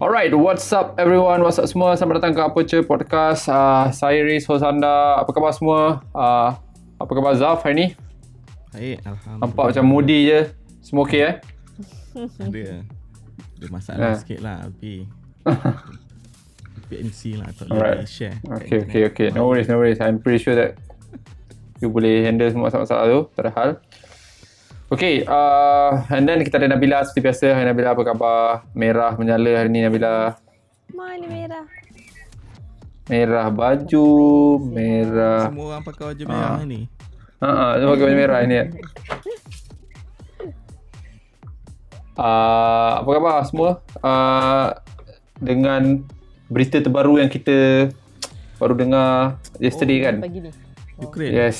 Alright, what's up everyone? What's up semua? Selamat datang ke Aperture Podcast. Uh, saya Riz Hosanda. Apa khabar semua? Uh, apa khabar Zaf hari ni? Baik, Alhamdulillah. Nampak macam moody je. Semua okay eh? Ada. Ada masalah Ah. sikit lah tapi PNC lah tak boleh share. Okay, okay, okay. No worries, no worries. I'm pretty sure that you boleh handle semua masalah-masalah tu. Tak ada hal. Okay, uh, and then kita ada Nabila seperti biasa. Hai Nabila, apa khabar? Merah menyala hari ni Nabila. Mana merah? Merah baju, merah. Semua orang pakai baju merah ni. Ha ah, semua pakai baju merah ni. kan? Uh, apa khabar semua? Uh, dengan berita terbaru yang kita baru dengar yesterday kan? Pagi ni. Ukraine. Yes.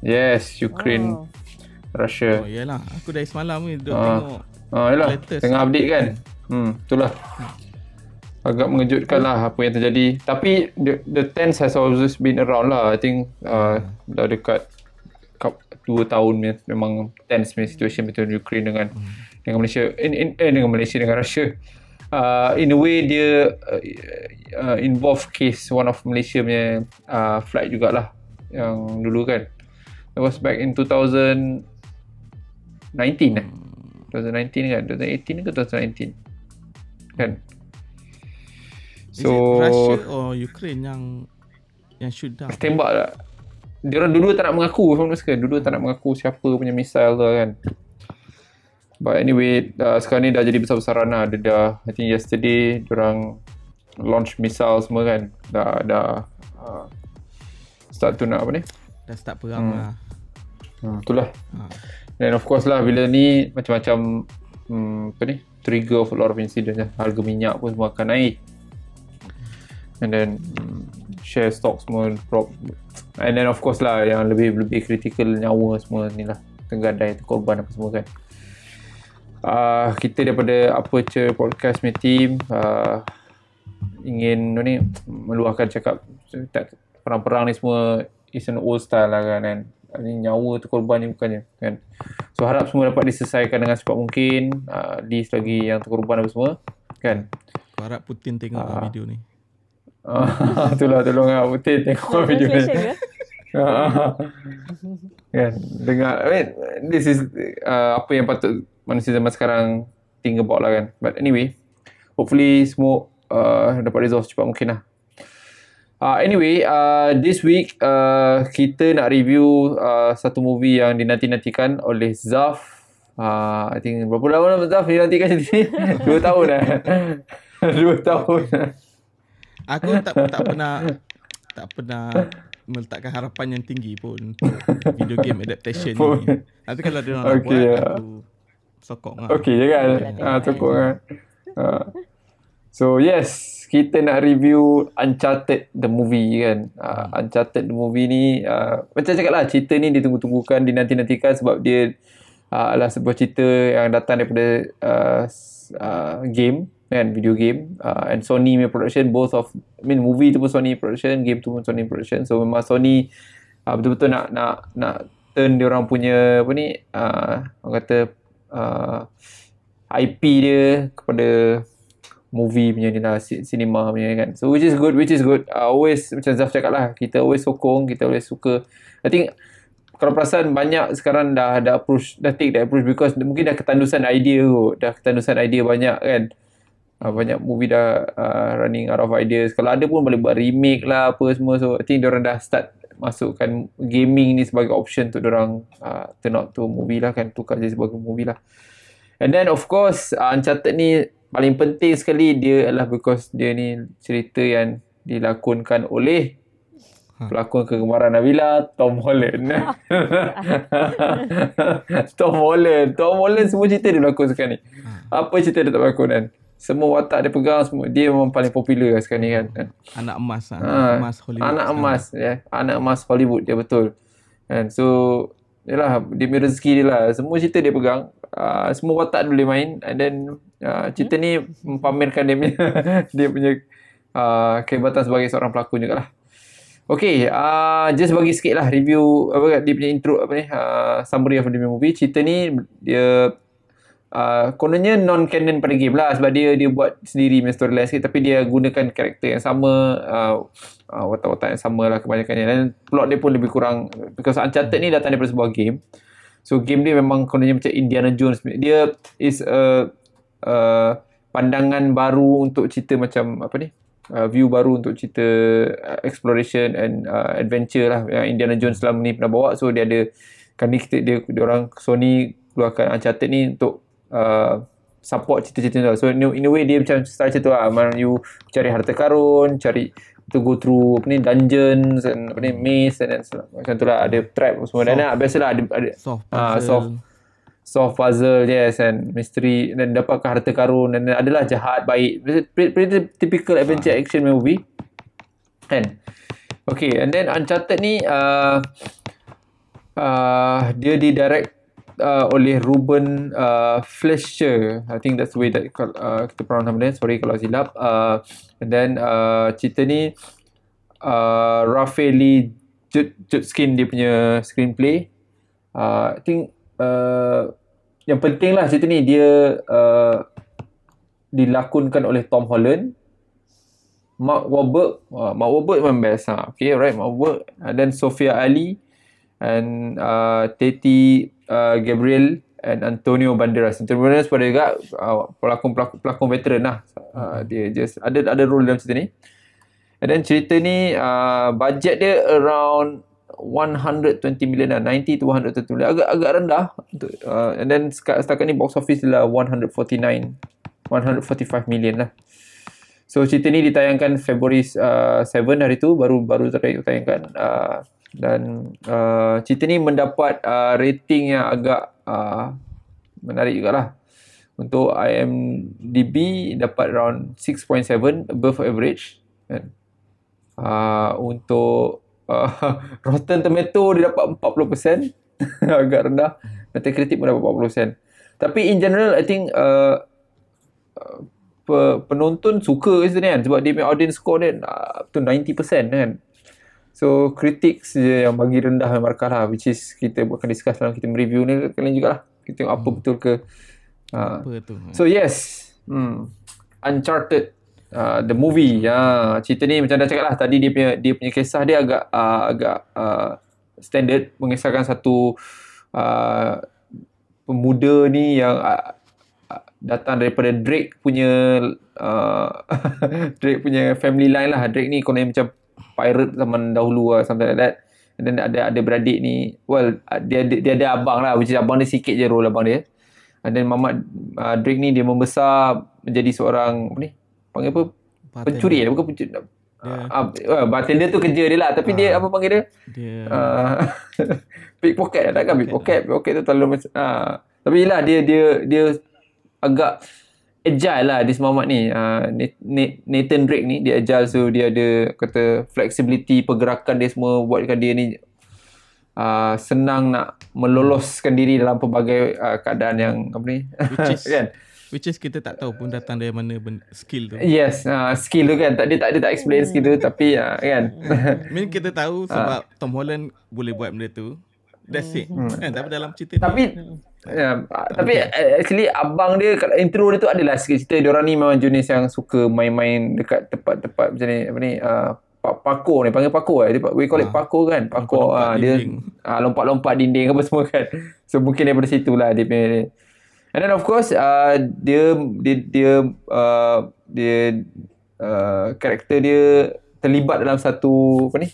Yes, Ukraine, Oh. Russia. Oh yalah, aku dari semalam ni duduk Ah. tengok. Ah, yalah, Latest. tengah update kan. Hmm, itulah. Agak mengejutkan lah apa yang terjadi. Tapi the, the tense has always been around lah. I think uh, dah dekat kap- dua tahun ni memang tense punya situation between Ukraine dengan dengan Malaysia. In, in, eh, dengan Malaysia dengan Russia. Uh, in a way dia uh, uh, involve case one of Malaysia punya uh, flight jugalah yang dulu kan. It was back in 2019 eh. 2019 kan? 2018 ke 2019 kan? Is so it Russia or Ukraine yang yang shoot down? tembak tak dia orang dulu tak nak mengaku from the second dulu tak nak mengaku siapa punya missile tu kan. But anyway uh, sekarang ni dah jadi besar-besaran lah. Dia dah I think yesterday orang launch missile semua kan. Dah dah uh, start tu nak apa ni Dah start perang Hmm. lah. hmm, itulah Ha. Dan of course lah bila ni macam-macam hmm, apa ni trigger of a lot of incidents lah. Harga minyak pun semua akan naik. And then hmm, share stock semua drop. And then of course lah yang lebih lebih critical nyawa semua ni lah. Tenggadai korban apa semua kan. Uh, kita daripada Aperture Podcast punya team uh, ingin ni meluahkan cakap tak, perang-perang ni semua is an old style lah kan, kan. Ini nyawa tu korban ni bukannya kan. So harap semua dapat diselesaikan dengan secepat mungkin. Uh, list lagi yang terkorban apa semua kan. Aku harap Putin tengok Ah. uh. video ni. Uh, itulah tolong lah Putin tengok video ni. Ke? kan dengar I mean, this is uh, apa yang patut manusia zaman sekarang think about lah kan but anyway hopefully semua uh, dapat resolve secepat mungkin lah uh, anyway uh, this week uh, kita nak review uh, satu movie yang dinanti-nantikan oleh Zaf uh, I think berapa lama dah Zaf dinantikan macam ni dua tahun dah dua tahun Aku tak tak pernah tak pernah meletakkan harapan yang tinggi pun untuk video game adaptation Pun. ni. Tapi kalau dia orang nak Okay, buat, ya. aku sokong lah. Okay je kan lah ah, Cukup kan Ah. So yes Kita nak review Uncharted the movie kan? Uh, Uncharted the movie ni uh, Macam cakap lah Cerita ni ditunggu-tunggukan Dinanti-nantikan Sebab dia uh, Adalah sebuah cerita Yang datang daripada uh, uh, Game kan? Video game. Uh, and Sony punya production both of I mean movie tu pun Sony production game tu pun Sony production. So memang Sony uh, betul-betul nak nak nak turn dia orang punya apa ni? Uh, orang kata uh, IP dia kepada movie punya ni lah cinema punya kan. So which is good which is good. Uh, always macam Zaf cakap lah kita always sokong kita always suka. I think kalau perasan banyak sekarang dah dah approach dah take that approach because mungkin dah ketandusan idea kot. Dah ketandusan idea banyak kan. Uh, banyak movie dah uh, running out of ideas. Kalau ada pun boleh buat remake lah apa semua. So I think diorang dah start masukkan gaming ni sebagai option untuk diorang uh, turn out to movie lah kan tukar jadi sebagai movie lah. And then of course uh, Uncharted ni paling penting sekali dia adalah because dia ni cerita yang dilakonkan oleh pelakon kegemaran Nabila Tom Holland. Tom Holland. Tom Holland semua cerita dia berlakon sekarang ni. Apa cerita dia tak berlakon kan? Semua watak dia pegang semua dia memang paling popular lah sekarang ni kan? Anak emas lah. Ha, Anak emas Hollywood. anak emas ya. Anak emas Hollywood dia betul. Kan? So yalah dia punya rezeki dia lah. Semua cerita dia pegang. Uh, semua watak dia boleh main. And then uh, cerita ni mempamerkan dia punya dia punya uh, kehebatan sebagai seorang pelakon juga lah. Okay, uh, just bagi sikit lah review apa dia punya intro apa ni uh, summary of the movie. Cerita ni dia uh, kononnya non canon pada game lah sebab dia dia buat sendiri punya storyline sikit tapi dia gunakan karakter yang sama uh, uh, watak-watak yang sama lah kebanyakannya dan plot dia pun lebih kurang because Uncharted ni datang daripada sebuah game. So game dia memang kononnya macam Indiana Jones. Dia is a uh, pandangan baru untuk cerita macam apa ni? uh, view baru untuk cerita uh, exploration and uh, adventure lah yang Indiana Jones selama ni pernah bawa so dia ada kan ni kita dia, dia orang Sony keluarkan Uncharted ni untuk uh, support cerita-cerita tu. So in, in a way dia macam style macam tu lah. Mana you cari harta karun cari to go through apa ni dungeons and apa ni maze and, and macam tu lah. Ada trap semua. Dan lah biasalah ada, ada Soft ah, puzzle. soft solve puzzle yes and mystery. Dan dapatkan harta karun. Dan adalah jahat baik. Pretty, typical adventure action movie. Kan? Okay and then Uncharted ni uh, uh, dia didirect uh, oleh Ruben uh, Fleischer I think that's the way that uh, kita pronounce nama dia. Sorry kalau silap. Uh, and then uh, cerita ni uh, Rafaeli Jutskin dia punya screenplay. Uh, I think uh, yang penting lah cerita ni dia uh, dilakonkan oleh Tom Holland. Mark Wahlberg uh, Mark Wahlberg memang best ha. okay right Mark Wahlberg and then Sophia Ali and uh, Teti uh, Gabriel and Antonio Banderas. Antonio Banderas pada juga uh, pelakon, pelakon pelakon veteran lah. Uh, dia just ada ada role dalam cerita ni. And then cerita ni uh, budget dia around 120 million lah 90 to 120 million. Agak agak rendah untuk uh, and then setakat ni box office lah 149 145 million lah. So cerita ni ditayangkan Februari uh, 7 hari tu baru baru tayangkan uh, dan uh, cerita ni mendapat uh, rating yang agak uh, menarik jugalah. Untuk IMDb dapat around 6.7 above average. Kan? Uh, untuk uh, Rotten Tomato dia dapat 40% agak rendah. Metacritic pun dapat 40% tapi in general I think uh, uh, penonton suka ke kan? Sebab dia punya audience score dia uh, up to 90% kan so critics je yang bagi rendah markah lah which is kita akan discuss dalam kita review ni kalian juga lah kita tengok apa hmm. betul ke. Uh, apa tu? So yes. Hmm, Uncharted. Uh, the movie. Ya cerita ni macam dah cakap lah tadi dia punya dia punya kisah dia agak uh, agak uh, standard mengisahkan satu uh, pemuda ni yang uh, datang daripada Drake punya uh, Drake punya family line lah. Drake ni konon macam pirate zaman dahulu lah something like that. And then ada ada beradik ni well dia dia, dia ada abang lah which is abang dia sikit je role abang dia. And then Mamat uh, Drake ni dia membesar menjadi seorang apa ni panggil apa? Bartender. pencuri lah bukan pencuri dia, uh, bartender tu kerja dia lah tapi uh, dia apa panggil dia? Dia. Uh, pickpocket lah kan pickpocket pickpocket? tu terlalu macam uh, tapi lah dia dia dia agak agile lah this Muhammad ni uh, Nathan Drake ni dia agile so dia ada kata flexibility pergerakan dia semua buatkan dia ni uh, senang nak meloloskan diri dalam pelbagai uh, keadaan yang apa ni kan Which is kita tak tahu pun datang dari mana skill tu. Yes, uh, skill tu kan. Tak dia tak dia tak explain skill tu tapi uh, kan. I mean kita tahu sebab uh. Tom Holland boleh buat benda tu. That's it. Hmm. Kan tapi dalam cerita tapi Ya, tapi okay. actually abang dia kat intro dia tu adalah sikit cerita dia orang ni memang jenis yang suka main-main dekat tempat-tempat macam ni apa ni uh, parkour ni panggil parkour eh dia we call it parkour kan parkour uh, dia uh, lompat-lompat dinding apa semua kan so mungkin daripada situ lah dia punya And then of course uh, dia dia dia uh, dia uh, karakter dia terlibat dalam satu apa ni?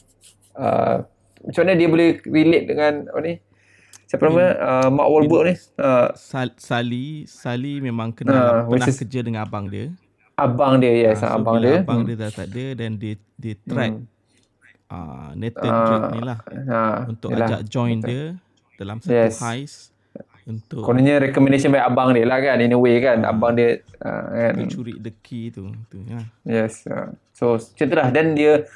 Uh, macam mana dia boleh relate dengan apa ni? Siapa nama? Uh, Mark Wahlberg ni. Uh, Sally, Sally memang kenal uh, pernah is, kerja dengan abang dia. Abang dia, yes, uh, so abang dia. Abang hmm. dia dah tak ada dan dia dia track hmm. uh, Nathan uh, Drake ni lah uh, untuk yalah. ajak join Betul. dia dalam satu yes. heist untuk kononnya recommendation by abang dia lah kan in a way kan uh, abang dia uh, kan curi the key tu tu ya yes uh, so macam tu lah dan dia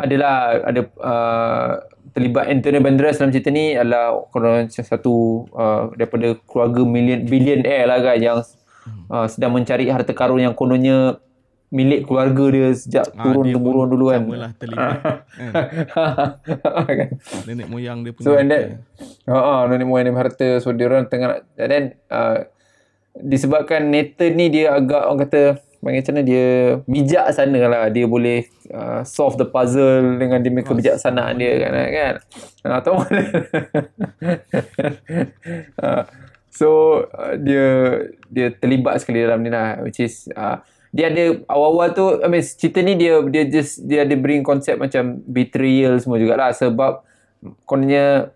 adalah ada uh, terlibat Antonio Banderas dalam cerita ni adalah konon satu uh, daripada keluarga million billionaire lah kan yang hmm. uh, sedang mencari harta karun yang kononnya milik keluarga dia sejak ha, turun temurun dulu kan. Samalah terlibat. kan? Nenek moyang dia punya. So and that, ha, uh, nenek moyang dia harta. So dia orang tengah, and then uh, disebabkan Nathan ni dia agak orang kata macam mana dia bijak sana lah. Dia boleh uh, solve the puzzle dengan dia kebijaksanaan dia kan kan? Atau mana uh, so uh, dia dia terlibat sekali dalam ni lah which is uh, dia ada awal-awal tu I mean cerita ni dia dia just dia ada bring konsep macam betrayal semua jugalah sebab kononnya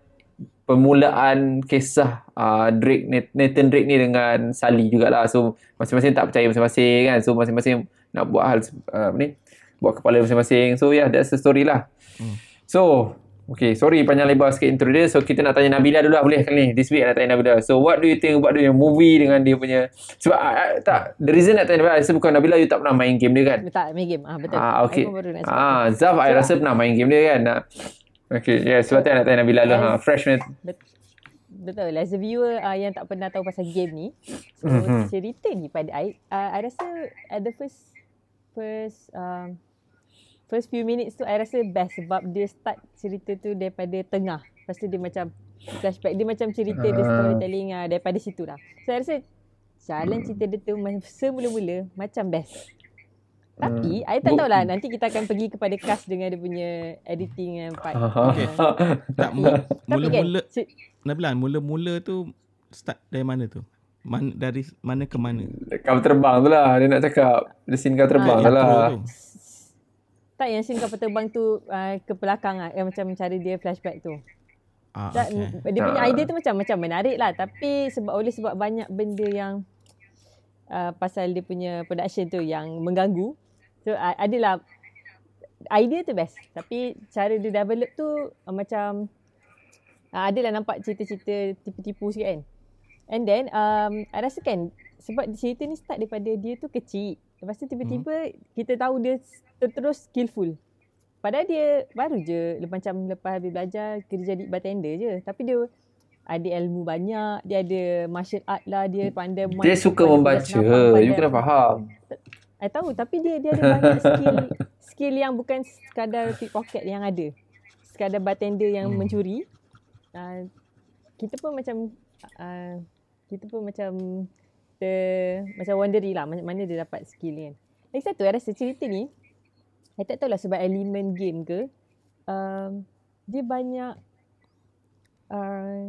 permulaan kisah uh, Drake Nathan Drake ni dengan Sally jugalah so masing-masing tak percaya masing-masing kan so masing-masing nak buat hal uh, ni buat kepala masing-masing so yeah that's the story lah hmm. so Okay, sorry panjang lebar sikit intro dia. So, kita nak tanya Nabila dulu lah boleh kali ni. This week nak tanya Nabila. So, what do you think about the movie dengan dia punya... Sebab, uh, tak, the reason nak tanya Nabila, rasa bukan Nabila, you tak pernah main game dia kan? Tak, main game. Ah, betul. Ah, okay. Ah, Zaf, I rasa pernah main game dia kan? Okay, yeah, sebab tu nak tanya Nabila lah. Ha. Fresh man. Betul. As a viewer uh, yang tak pernah tahu pasal game ni, so mm-hmm. cerita ni pada I, uh, I rasa at the first first um, first few minutes tu I rasa best sebab dia start cerita tu daripada tengah. Lepas tu dia macam flashback. Dia macam cerita uh. dia ah. storytelling uh, daripada situ lah. So I rasa jalan cerita dia tu semula-mula macam best. Tapi, hmm. I tak tahulah nanti kita akan pergi kepada cast dengan dia punya editing and part. Okay. tak, mula-mula, kan, Nabila, mula-mula tu start dari mana tu? Man, dari mana ke mana? Kau terbang tu lah, dia nak cakap. Dia scene kau terbang ha, lah. Tu. Tak, yang scene kau terbang tu uh, ke belakang lah. Yang macam cara dia flashback tu. Ah, tak, okay. Dia punya ah. idea tu macam macam menarik lah. Tapi sebab oleh sebab banyak benda yang uh, pasal dia punya production tu yang mengganggu. So uh, adalah idea tu best tapi cara dia develop tu uh, macam uh, adalah nampak cerita-cerita tipu-tipu sikit kan. And then um, I rasa kan sebab cerita ni start daripada dia tu kecil. Lepas tu tiba-tiba hmm. kita tahu dia terus skillful. Padahal dia baru je macam lepas habis belajar kerja jadi bartender je. Tapi dia ada ilmu banyak, dia ada martial art lah, dia pandai Dia suka membaca, you kena faham. I tahu tapi dia dia ada banyak skill skill yang bukan sekadar pickpocket yang ada. Sekadar bartender yang hmm. mencuri. Uh, kita pun macam uh, kita pun macam ter, macam wondery lah mana, mana dia dapat skill ni kan. Lagi satu, I rasa cerita ni, I tak tahu lah sebab elemen game ke, um, dia banyak, uh,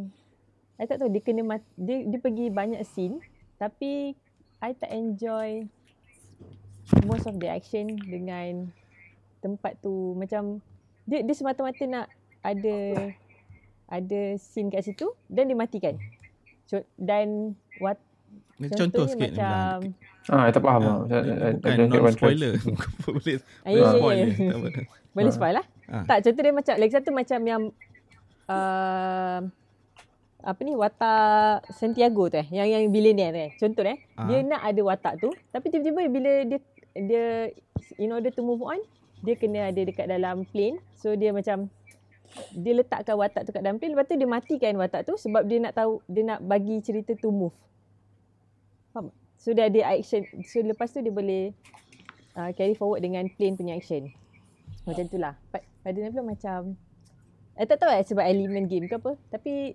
I tak tahu dia kena, dia, dia pergi banyak scene, tapi I tak enjoy most of the action dengan tempat tu macam dia dia semata-mata nak ada ada scene kat situ dan dimatikan. So, dan what contoh sikit macam Ah, tak faham. Ah, bukan non spoiler. boleh ah, ya, ya, spoiler. Boleh spoil lah. Ah. Tak, contoh dia macam lagi satu macam yang uh, apa ni watak Santiago tu eh yang yang billionaire eh contoh eh ah. dia nak ada watak tu tapi tiba-tiba bila dia dia in order to move on dia kena ada dekat dalam plane. So dia macam dia letakkan watak tu kat dalam plane. Lepas tu dia matikan watak tu sebab dia nak tahu dia nak bagi cerita tu move. Faham? So dia ada action. So lepas tu dia boleh uh, carry forward dengan plane punya action. Macam tu lah. Pada Nabil macam I tak tahu lah sebab elemen game ke apa. Tapi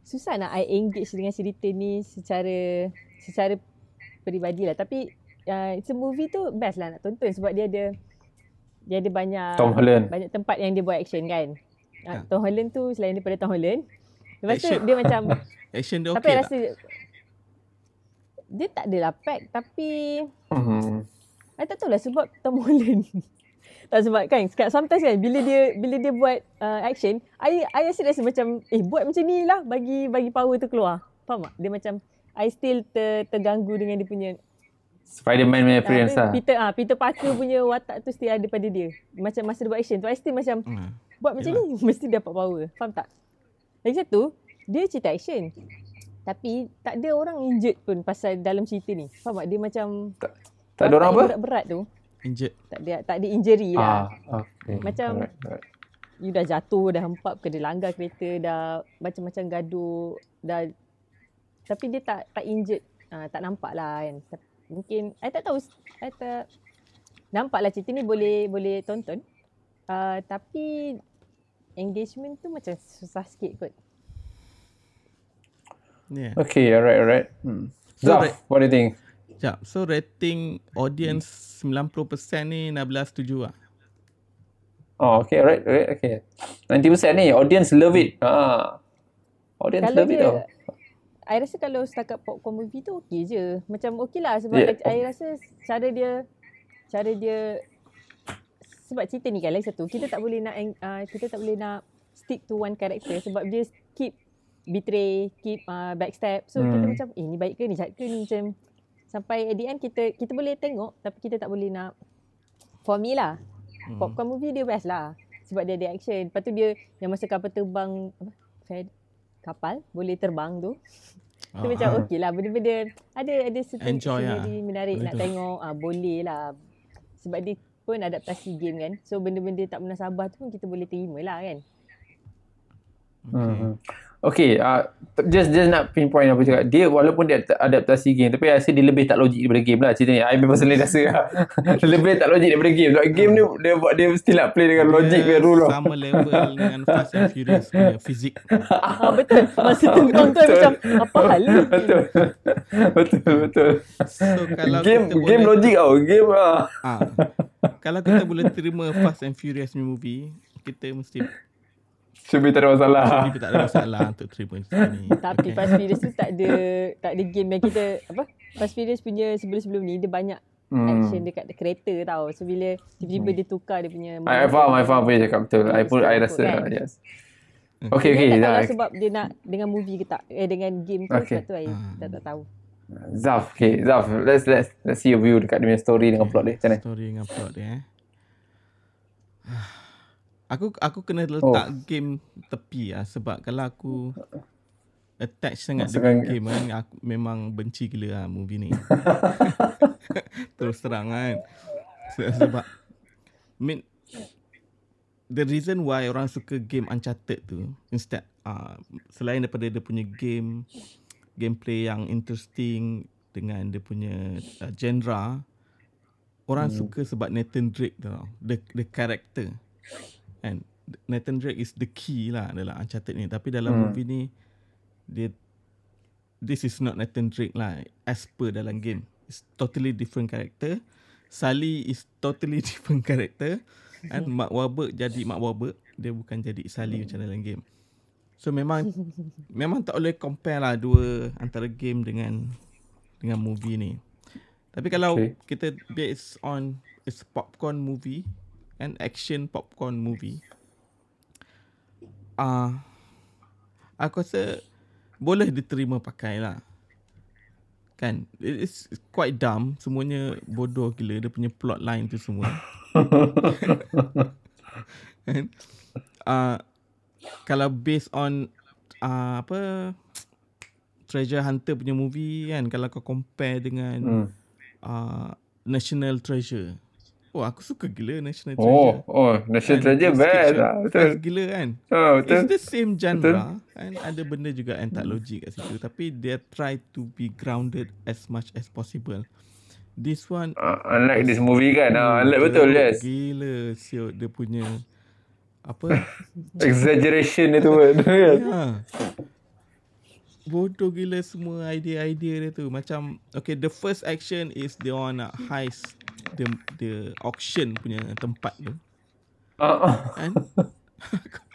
susah nak I engage dengan cerita ni secara secara peribadi lah. Tapi uh, it's a movie tu best lah nak tonton sebab dia ada dia ada banyak Tom Holland. banyak tempat yang dia buat action kan. Uh, Tom Holland tu selain daripada Tom Holland. Lepas action. tu dia macam action dia okay Tapi rasa dia tak adalah pack tapi uh-huh. I tak tahu lah sebab Tom Holland. tak sebab kan sometimes kan bila dia bila dia buat uh, action I I rasa rasa macam eh buat macam ni lah bagi bagi power tu keluar. Faham tak? Dia macam I still ter, terganggu dengan dia punya Spider-Man punya appearance lah. Peter, ah, Peter Parker punya watak tu still ada pada dia. Macam masa dia buat action tu, I still macam hmm. buat macam Yalah. ni, mesti dapat power. Faham tak? Lagi satu, dia cerita action. Tapi tak ada orang injured pun pasal dalam cerita ni. Faham tak? Dia macam... Tak, tak ada orang apa? Berat-berat tu. Injured. Tak ada, tak ada injury lah. Ah, okay. Macam... Alright, alright. You dah jatuh, dah hempap ke, dia langgar kereta, dah macam-macam gaduh, dah... Tapi dia tak tak injured. Ah, tak nampak lah kan mungkin I tak tahu I tak nampaklah cerita ni boleh boleh tonton. Uh, tapi engagement tu macam susah sikit kot. Yeah. Okay, alright, alright. Hmm. So, Zaf, what do you think? Sekejap, so rating audience hmm. 90% ni Nabila setuju lah? Oh, okay, alright, alright, okay. 90% ni, audience love it. Ha. Audience kalau love dia, it tau. I rasa kalau setakat popcorn movie tu okay je. Macam okay lah sebab yeah. I, I rasa cara dia, cara dia, sebab cerita ni kan lagi satu, kita tak boleh nak, uh, kita tak boleh nak stick to one character sebab dia keep betray, keep uh, backstab. So hmm. kita macam eh ni baik ke ni jahat ke ni macam sampai at the end kita kita boleh tengok tapi kita tak boleh nak for me lah. Hmm. Popcorn movie dia best lah sebab dia ada action. Lepas tu dia yang masa kapal terbang apa? Fed, kapal boleh terbang tu. Oh. Tu macam okey lah benda-benda ada ada satu Enjoy lah. menarik nak tengok ah boleh lah sebab dia pun adaptasi game kan so benda-benda tak munasabah tu pun kita boleh terima lah kan okay. Hmm. Okay, uh, just just nak pinpoint apa cakap. Dia walaupun dia adaptasi game tapi rasa dia lebih tak logik daripada game lah cerita ni. I memang selalu rasa lah. lebih tak logik daripada game. Sebab game ni dia buat dia mesti nak play dengan logik dan rule lah. Sama level dengan Fast and Furious punya fizik. ah, betul. Masa tengok tu macam apa hal ni? Betul. betul, betul. So, kalau game game boleh, logik tau. Game lah. Ah, kalau kita boleh terima Fast and Furious movie, kita mesti Should tak ada masalah. Should tak ada masalah untuk terima ni. Tapi okay. Fast Furious tu tak ada tak ada game yang kita apa? Fast Furious punya sebelum-sebelum ni dia banyak hmm. action dekat kereta tau. So bila tiba-tiba hmm. dia tukar dia punya I, I faham, I faham apa cakap betul. I pun I rasa kan? yes. Okay, okay. Tak tahu sebab dia nak dengan movie ke tak. Eh dengan game tu okay. satu I hmm. tak, tak tahu. Zaf, okay. Zaf, let's, let's, let's see your view dekat dia story dengan plot dia. Macam mana? Story dengan plot dia eh. Aku aku kena letak oh. game tepi lah sebab kalau aku attach sangat Maksudkan dengan game kan aku memang benci gila lah movie ni. Terus terang kan. Sebab I mean the reason why orang suka game Uncharted tu instead uh, selain daripada dia punya game gameplay yang interesting dengan dia punya uh, genre orang hmm. suka sebab Nathan Drake tu the the character And Nathan Drake is the key lah dalam Uncharted ni. Tapi dalam hmm. movie ni, dia this is not Nathan Drake lah as per dalam game. It's totally different character. Sally is totally different character. And Mark Wahlberg jadi Mark Wahlberg. Dia bukan jadi Sally macam dalam game. So memang memang tak boleh compare lah dua antara game dengan dengan movie ni. Tapi kalau okay. kita based on it's popcorn movie, an action popcorn movie. Ah, uh, aku rasa boleh diterima pakai lah. Kan, it's quite dumb. Semuanya bodoh gila. Dia punya plot line tu semua. And, uh, kalau based on uh, apa Treasure Hunter punya movie kan, kalau kau compare dengan hmm. uh, National Treasure, Oh aku suka gila National oh, Treasure. Oh, oh National kan? Treasure best lah. Betul. Best gila kan. Oh, betul. It's the same genre. Betul. Kan ada benda juga yang tak logik kat situ. Tapi dia try to be grounded as much as possible. This one. Uh, unlike this movie kan. Uh, unlike betul yes. Gila siut dia punya. Apa? Exaggeration itu pun. ya. Bodoh gila semua idea-idea dia tu. Macam. Okay the first action is dia orang nak heist the the auction punya tempat tu. Uh, kan?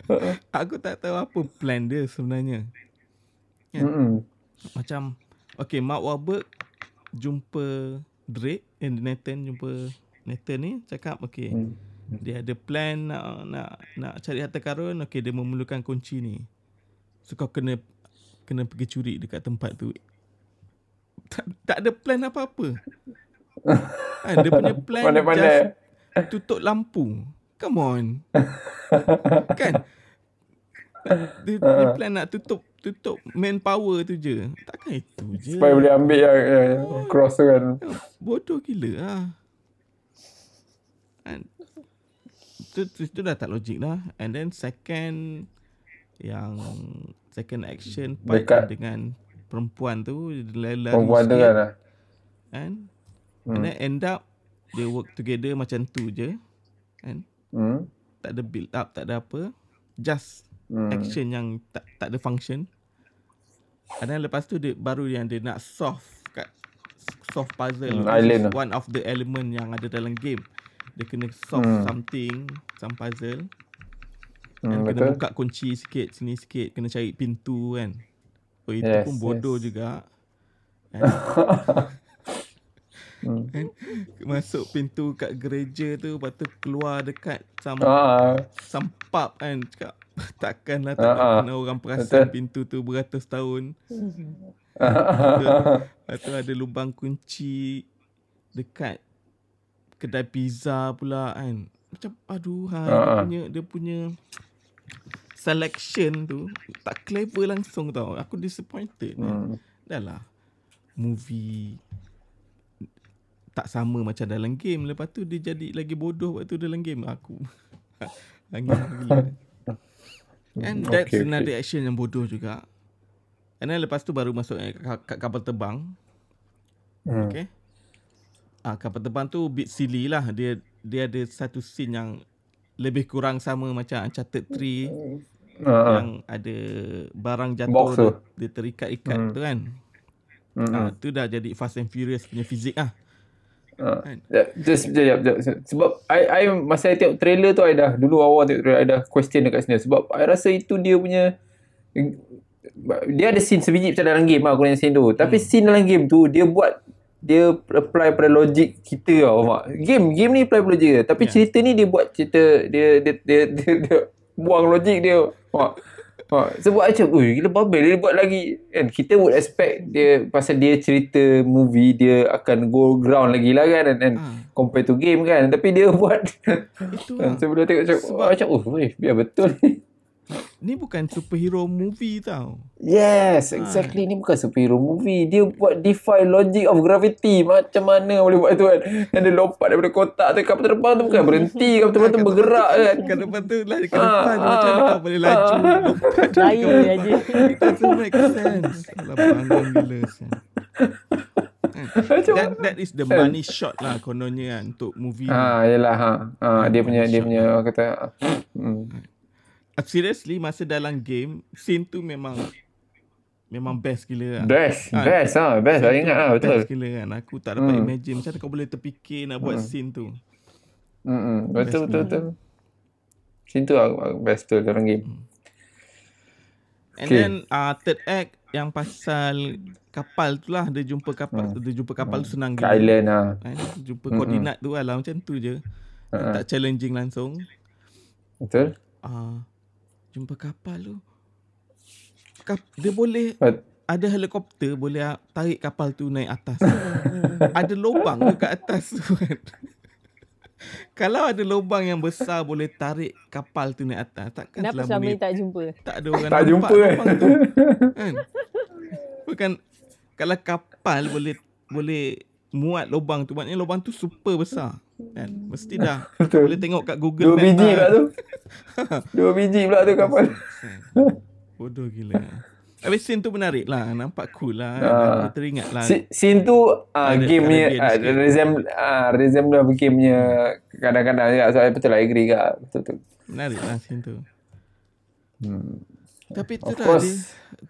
aku, tak tahu apa plan dia sebenarnya. Kan? Mm-hmm. Macam okay Mark Wahlberg jumpa Drake and Nathan jumpa Nathan ni cakap okay mm. dia ada plan nak nak nak cari harta karun okay dia memerlukan kunci ni. So kau kena kena pergi curi dekat tempat tu. Tak, tak ada plan apa-apa kan, dia punya plan Pandai-pandai. just tutup lampu. Come on. kan? Dia, dia plan nak tutup tutup manpower tu je. Takkan itu je. Supaya boleh ambil yang, yang cross tu kan. Bodoh gila lah. Kan? Tu, tu, tu dah tak logik lah. And then second yang second action part dengan perempuan tu perempuan tu kan lah. And hmm. and then end up Dia work together macam tu je. Kan? Hmm. Tak ada build up, tak ada apa. Just Hmm. action yang tak tak ada function. And then lepas tu dia baru yang dia nak solve kat solve puzzle. Hmm, island one of the element yang ada dalam game. Dia kena solve Hmm. something, some puzzle. Hmm, kena betul. buka kunci sikit, sini sikit, kena cari pintu kan. Oh itu Yes, pun bodoh yes. juga. Hmm. kan? Masuk pintu kat gereja tu, lepas tu keluar dekat Ah, some pub kan cakap takkanlah Ah, tak ah. uh-uh. orang perasan Betul. pintu tu beratus tahun. Lepas tu ada lubang kunci dekat kedai pizza pula kan. Macam aduh ha, dia Ah, punya dia punya selection tu tak clever langsung tau. Aku disappointed. Hmm. hmm. Dah lah movie tak sama macam dalam game. Lepas tu dia jadi lagi bodoh waktu dalam game aku. Angin gila. And that's Okay, another okay. action yang bodoh juga. And then lepas tu baru masuk eh, kat, kat kapal terbang. Hmm. Okay. Ah, kapal terbang tu bit silly lah. Dia dia ada satu scene yang lebih kurang sama macam Uncharted 3 Ah, yang ada barang jatuh dia, dia terikat-ikat Hmm. tu kan. hmm, Ah, hmm. tu dah jadi Fast and Furious punya fizik ah. Ah. Kan? Ya, Just sekejap, sekejap. Sebab I, I masa I tengok trailer tu I dah dulu awal tengok trailer I dah question dekat sini sebab I rasa itu dia punya dia ada scene sebiji macam dalam game lah aku yang scene tu. Tapi scene dalam game tu dia buat dia apply pada logik kita tau mak. Game game ni apply pada logik dia. Tapi Ya. cerita ni dia buat cerita dia dia dia, dia, dia buang logik dia. Mak. Ha, sebab macam, ui gila babel dia buat lagi kan. Kita would expect dia pasal dia cerita movie dia akan go ground lagi lah kan and, and Ah. compare to game kan. Tapi dia buat Itu kan, lah. sebelum tengok macam, Sebab- macam oh weh, biar betul ni. Ni bukan superhero movie tau. Yes, exactly. Ni bukan superhero movie. Dia buat defy logic of gravity. Macam mana boleh buat tu kan. Yang dia lompat daripada kotak tu. Kapal terbang tu bukan berhenti. Kapal terbang tu bergerak kan. Kat depan tu lah ke Ah, depan tu macam mana ah, kau boleh laju ah. lompat kau- aja. It doesn't make sense. Alah bangun gila That, that is the money shot lah kononnya kan untuk movie. Ha, yelah ha. ha dia punya dia punya kata hmm. Uh, seriously masa dalam game scene tu memang memang best gila lah. best, Ah, best ha, best lah ingat lah betul. Best gila kan. Aku tak dapat Hmm. imagine macam mana kau boleh terfikir nak buat scene tu. Hmm, betul Best betul betul. Scene tu lah best tu dalam game. And Okay. then uh, third act yang pasal kapal tu lah dia jumpa kapal dia jumpa kapal tu senang gila. island ha. Kan? Jumpa koordinat tu lah macam tu je. Ha, Tak challenging langsung. Betul? Ah, jumpa kapal tu. Kap, dia boleh But, ada helikopter boleh tarik kapal tu naik atas. ada lubang ke kat atas tu kan. Kalau ada lubang yang besar boleh tarik kapal tu naik atas. Takkan Kenapa selama ni tak jumpa? tak ada orang tak nampak jumpa lubang tu. Kan? Bukan kalau kapal boleh boleh muat lubang tu maknanya lubang tu super besar. Kan? Mesti dah boleh tengok kat Google Dua biji ah. pula tu. Dua biji pula tu kapal. Bodoh gila. Tapi scene tu menarik lah. Nampak cool lah. Ah. Aku teringat lah. Scene tu uh, game punya Caribbean uh, resemble uh, resemble game punya kadang-kadang juga so I betul lah agree juga betul betul. Menarik lah scene tu. Hmm. Tapi tu lah dia.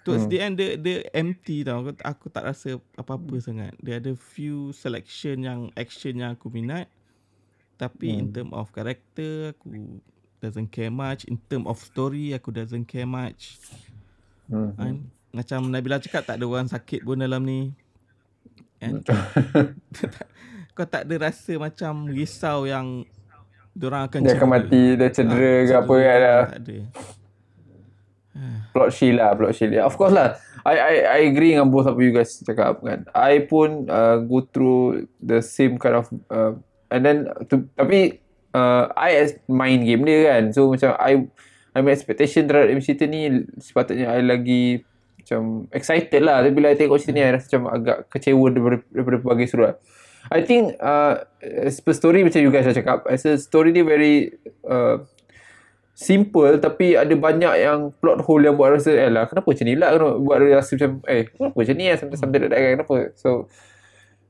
Towards the end dia, dia empty tau. Aku, aku tak rasa apa-apa sangat. Dia ada few selection yang action yang aku minat. Tapi in term of character aku doesn't care much. In term of story aku doesn't care much. Hmm. Kan? Macam Nabila cakap tak ada orang sakit pun dalam ni. Kan? Kau tak ada rasa macam risau yang Diorang akan Dia akan cedera. mati, dia cedera Ah, ke apa kan lah. Tak ada. Plot shield lah, plot shield. Yeah, of course lah. I I I agree dengan both of you guys cakap kan. I pun uh, go through the same kind of uh, and then to, tapi uh, I as main game dia kan. So macam I I my expectation terhadap cerita ni sepatutnya I lagi macam excited lah. Tapi bila I tengok cerita ni I rasa macam agak kecewa daripada, daripada pelbagai sudut. I think uh, per story macam you guys dah cakap, as a story ni very uh, simple tapi ada banyak yang plot hole yang buat rasa eh lah kenapa macam ni lah buat rasa macam eh kenapa macam ni lah like that kan kenapa so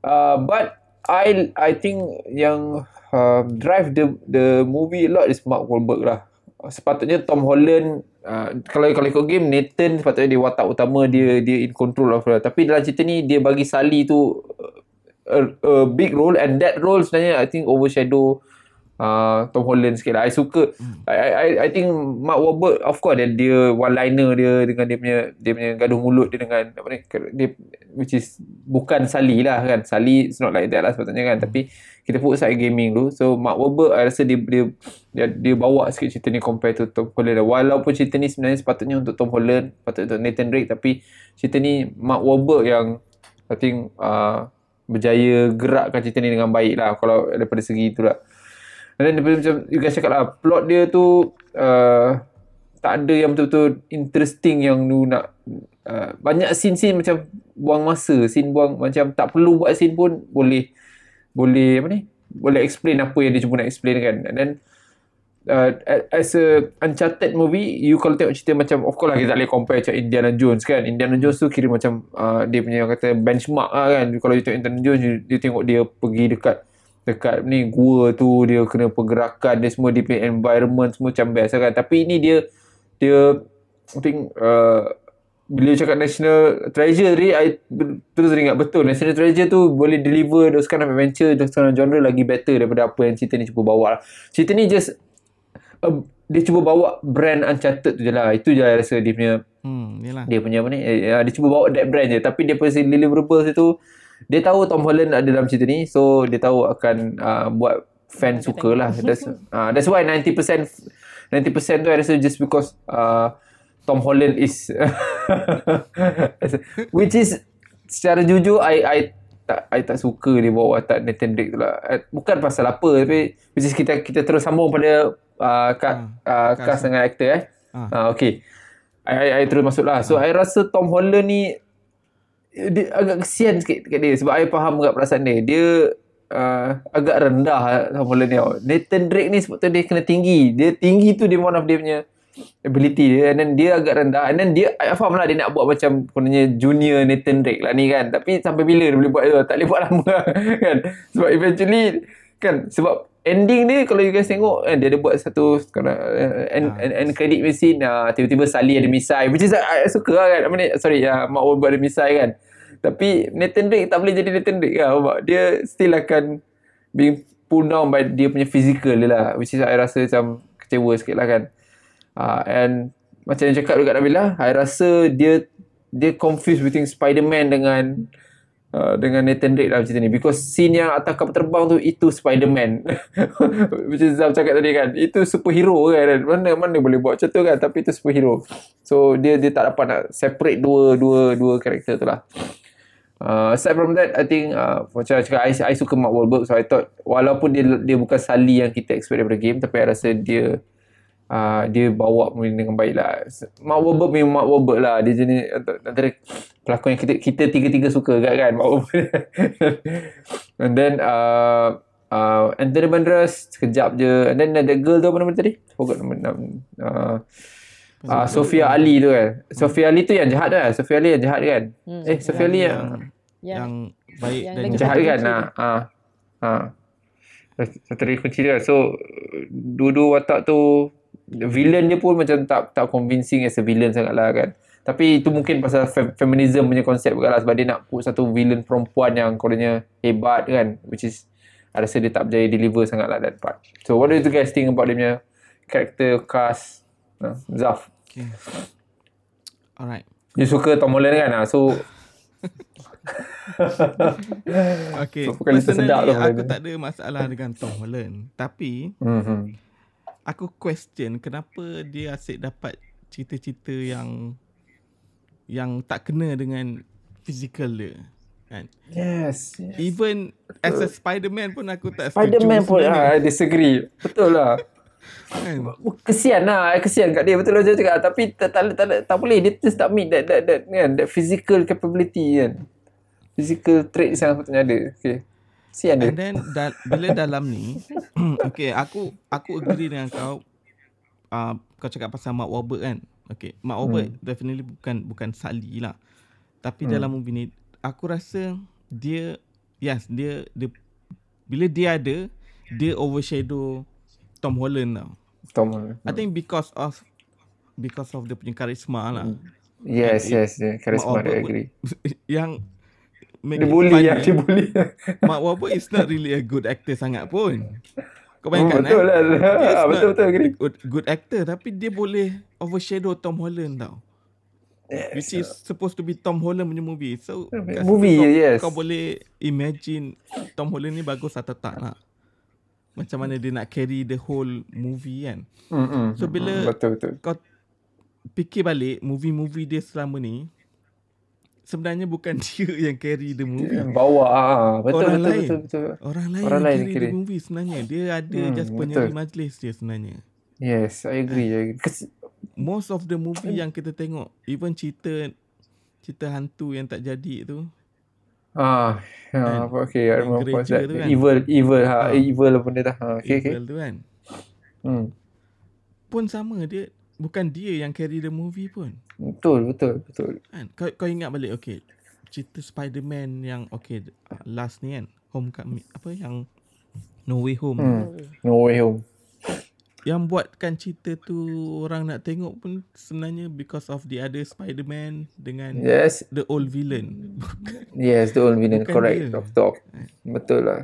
uh, but I I think yang uh, drive the the movie a lot is Mark Wahlberg lah. Sepatutnya Tom Holland uh, kalau kalau ikut game Nathan sepatutnya dia watak utama dia dia in control of lah. Tapi dalam cerita ni dia bagi Sally tu a, a big role and that role sebenarnya I think overshadow uh, Tom Holland sikit lah. I suka. Hmm. I, I I think Mark Wahlberg of course dia, dia one liner dia dengan dia punya dia punya gaduh mulut dia dengan apa ni dia which is bukan Sally lah kan. Sally is not like that lah sepatutnya kan. Hmm. Tapi kita put aside gaming dulu. So Mark Wahlberg I rasa dia dia dia, dia bawa sikit cerita ni compare to Tom Holland. Walaupun cerita ni sebenarnya sepatutnya untuk Tom Holland, patutnya untuk Nathan Drake tapi cerita ni Mark Wahlberg yang I think uh, berjaya gerakkan cerita ni dengan baik lah kalau daripada segi tu lah. Dan daripada macam you guys cakap lah, plot dia tu uh, tak ada yang betul-betul interesting yang lu nak uh, banyak scene-scene macam buang masa, scene buang macam tak perlu buat scene pun boleh boleh apa ni? Boleh explain apa yang dia cuba nak explain kan. And then uh, as a uncharted movie you kalau tengok cerita macam of course lah kita tak boleh compare macam Indiana Jones kan Indiana Jones tu kira macam uh, dia punya kata benchmark lah kan kalau you tengok Indiana Jones you, you tengok dia pergi dekat dekat ni gua tu dia kena pergerakan dia semua dia environment semua macam best kan tapi ini dia dia I think uh, bila cakap national treasure tadi I terus ingat betul. National treasure tu boleh deliver those kind of adventure those kind of genre lagi better daripada apa yang cerita ni cuba bawa lah. cerita ni just uh, dia cuba bawa brand Uncharted tu je lah. Itu je lah rasa dia punya hmm, dia punya apa ni? Uh, dia cuba bawa that brand je. Tapi dia punya deliverables tu dia tahu Tom Holland ada dalam cerita ni so dia tahu akan uh, buat fan suka lah. That's, uh, that's why 90% 90% tu I rasa just because uh, Tom Holland is which is secara jujur I I tak I tak suka dia bawa watak Nathan Drake tu lah. Uh, bukan pasal apa tapi which is kita kita terus sambung pada uh, cast, hmm, uh, cast. dengan actor eh. Uh. Uh, okay. I, I, I terus masuk lah so uh. I rasa Tom Holland ni dia agak kesian sikit dekat dia sebab saya faham agak perasaan dia. Dia uh, agak rendah sama ni. Nathan Drake ni sebab tu dia kena tinggi. Dia tinggi tu dia one of dia punya ability dia. And then dia agak rendah. And then dia I faham lah dia nak buat macam kononnya junior Nathan Drake lah ni kan. Tapi sampai bila dia boleh buat tu tak boleh buat lama lah, kan. Sebab eventually kan sebab ending ni kalau you guys tengok kan dia ada buat satu uh, end, end, end credit scene uh, tiba-tiba Sally ada misai which is I, I suka lah kan. Apa ni? Sorry uh, Mak Wahlberg ada misai kan tapi Nathan Drake tak boleh jadi Nathan Drake lah. Sebab dia still akan being pulled down by dia punya physical dia lah. Which is I rasa macam kecewa sikit lah kan. Uh, and macam yang cakap dekat Nabila, I rasa dia dia confused between Spider-Man dengan uh, dengan Nathan Drake dalam cerita ni. Because scene yang atas kapal terbang tu, itu Spider-Man. Is Zab cakap tadi kan. Itu superhero kan. Mana mana boleh buat macam tu kan. Tapi itu superhero. So dia dia tak dapat nak separate dua dua dua karakter tu lah. Uh, aside from that, I think uh, macam cakap, I, I suka Mark Wahlberg so I thought walaupun dia dia bukan Sally yang kita expect daripada game tapi I rasa dia uh, dia bawa dengan baik lah. Mark Wahlberg memang Mark Wahlberg lah. Dia jenis antara pelakon yang kita kita tiga-tiga suka kan kan Mark Wahlberg. And then uh, uh, Anthony Banderas sekejap je. And then the girl tu apa nama tadi? Forgot nama, nama uh, uh, Sofia Ali tu kan. Sofia Ali tu yang jahat dah. Sofia Ali yang jahat kan. Hmm. Eh Sofia Ali yang yang, yang baik yang dan jahat kan. Ha. Ha. Ha. Satu dari kunci dia. So dua-dua watak tu villain dia pun macam tak tak convincing as a villain sangatlah kan. Tapi itu mungkin pasal fe- feminism punya konsep juga lah sebab dia nak put satu villain perempuan yang kononnya hebat kan which is I rasa dia tak berjaya deliver sangatlah that part. So what do you guys think about dia punya character cast Uh, Zaf. Okay. Alright. You suka Tom Holland kan? Ah, so okay. So, sedap Tom aku tak ada masalah dengan Tom Holland. Tapi mm-hmm. aku question kenapa dia asyik dapat cerita-cerita yang yang tak kena dengan physical dia. Kan? Yes, yes. Even as a Spider-Man pun aku tak setuju. Spider-Man pun ah, I disagree. Betul lah. Kan? Kesian lah. Kesian kat dia. Betul lah cakap. Tapi tak, tak, tak, tak, tak boleh. Dia just tak meet that, that, that, kan, that physical capability kan? Physical trait yang sepatutnya ada. Okay. Kesian dia. And then da, Bila dalam ni Okay aku Aku agree dengan kau. Uh, Kau cakap pasal Mark Wahlberg kan? Okay Mark Wahlberg hmm. Definitely bukan Bukan Sally lah. Tapi hmm. dalam movie ni Aku rasa Dia Yes dia Dia bila dia ada dia overshadow Tom Holland tau. Tom Holland. I think because of because of dia punya karisma lah. Yes, yes, yeah. Charisma, I agree. yang dia bully ya, dia bully. Mark Wahlberg is not really a good actor sangat pun. Kau bayangkan oh, betul eh? Lah. Yes, betul betul agree. Good, good actor tapi dia boleh overshadow Tom Holland tau. Yes, Which is supposed to be Tom Holland punya movie. So movie kau, yes. Kau boleh imagine Tom Holland ni bagus atau tak lah. Macam mana dia nak carry the whole movie kan. Mm-hmm. So bila betul betul. Kau fikir balik movie-movie dia selama ni sebenarnya bukan dia yang carry the movie. Yang bawa ah betul orang betul, lain. betul betul Orang lain Orang yang lain carry, carry the movie sebenarnya. Dia ada hmm, just penyeri majlis dia sebenarnya. Yes, I agree. I agree. Most of the movie yang kita tengok, even cerita cerita hantu yang tak jadi tu. Ah, apa okay, I remember that. Tu kan? Evil, evil, ha, ha. evil apa dia dah. Ha, okay, evil okay. tu kan. Hmm. Pun sama dia bukan dia yang carry the movie pun. Betul, betul, betul. Kan? Kau, kau ingat balik, okay. Cerita Spider-Man yang, okay, last ni kan. Homecoming, apa yang No Way Home. Hmm. No Way Home. Yang buatkan cerita tu orang nak tengok pun sebenarnya because of the other Spider-Man dengan yes. the old villain. yes, the old villain. Bukan Correct. Dia. Betul. Betul lah.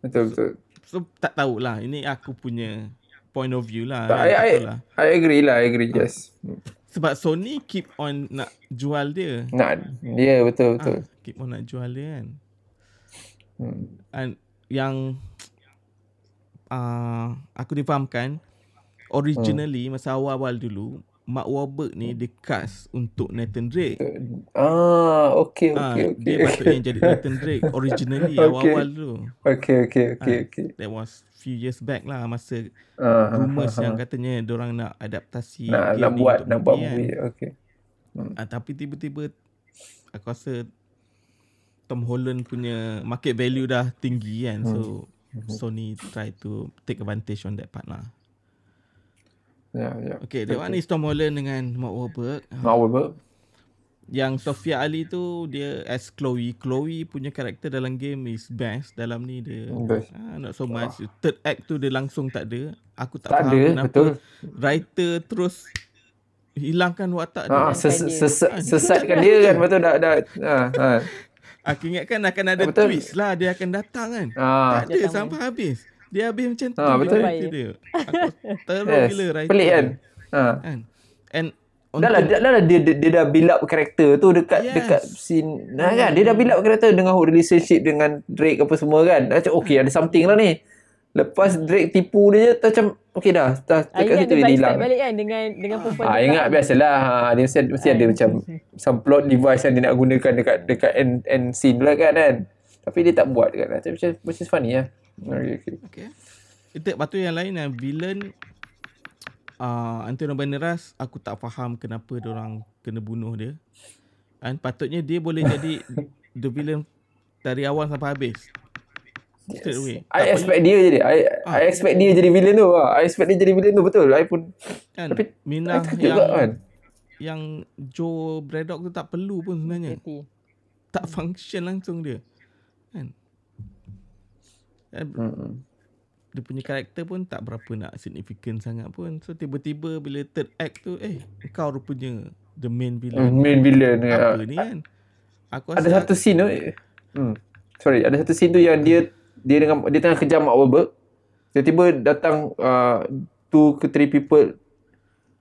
Betul, betul. So, tak tahulah. Ini aku punya point of view lah. I, I, lah. I agree lah, I agree, yes. Sebab Sony keep on nak jual dia. Nak, dia yeah, betul, betul. Ah, keep on nak jual dia kan. Hmm. And yang uh, aku difahamkan, originally hmm. masa awal-awal dulu, Mark Wahlberg ni dia cast untuk Nathan Drake. Ah, okay, okay, ah, okay. Dia patutnya jadi Nathan Drake originally okay. awal-awal dulu. Okay, okay, okay, ah, okay. That was few years back lah masa uh, rumours uh, uh, yang katanya orang nak adaptasi nak, game nak ni buat, untuk nak buat kan. movie. Okay. Hmm. Ah, tapi tiba-tiba aku rasa Tom Holland punya market value dah tinggi kan. Hmm. So. Sony try to take advantage on that part lah. Ya, ya. Okay, that one is Tom Holland dengan Mark Wahlberg. Mark Wahlberg. Yang Sofia Ali tu dia as Chloe. Chloe punya karakter dalam game is best. Dalam ni dia best. Ah, not so much. Oh. Third act tu dia langsung tak ada. Aku tak, tak faham ada, kenapa betul. writer terus hilangkan watak ah, dia. Ses, ses, ses, sesatkan dia kan betul dak. Ha, ha. Aku ingatkan akan ada betul. twist lah dia akan datang kan. Ah. Tak ada sampai habis. Dia habis macam tu. Ha, betul. Dia. Aku teruk yes. gila writer. Pelik kan? Ha. Kan? And Dah lah, dah lah dia, dia, dia dah build up karakter tu dekat yes. dekat scene nah, kan dia dah build up karakter dengan relationship dengan Drake apa semua kan macam okay ada something lah ni lepas Drake tipu dia je macam okay dah dah dekat situ dia hilang balik kan dengan dengan perempuan ah, ingat biasalah ha, dia mesti, mesti ada macam some plot device yang dia nak gunakan dekat dekat end, end scene lah kan, kan tapi dia tak buat kan macam which is funny lah okay, okay. okay. Itu lepas tu yang lain yang villain uh, Antonio Banderas aku tak faham kenapa dia orang kena bunuh dia. Dan patutnya dia boleh jadi the villain dari awal sampai habis. Away. I expect dia jadi. I, ah. I expect dia jadi villain tu. Ah. I expect dia jadi villain tu betul. I pun kan, tapi Minah yang juga, kan. yang Joe Braddock tu tak perlu pun sebenarnya. Tak function langsung dia. Kan? Hmm dia punya karakter pun tak berapa nak significant sangat pun. So tiba-tiba bila third act tu eh kau rupanya the main villain. Main villain apa ya. ni kan. Aku ada satu scene tu. Hmm. Sorry, ada satu scene tu yang dia dia dengan dia tengah kejar Mark Wahlberg. Tiba-tiba datang uh, two ke three people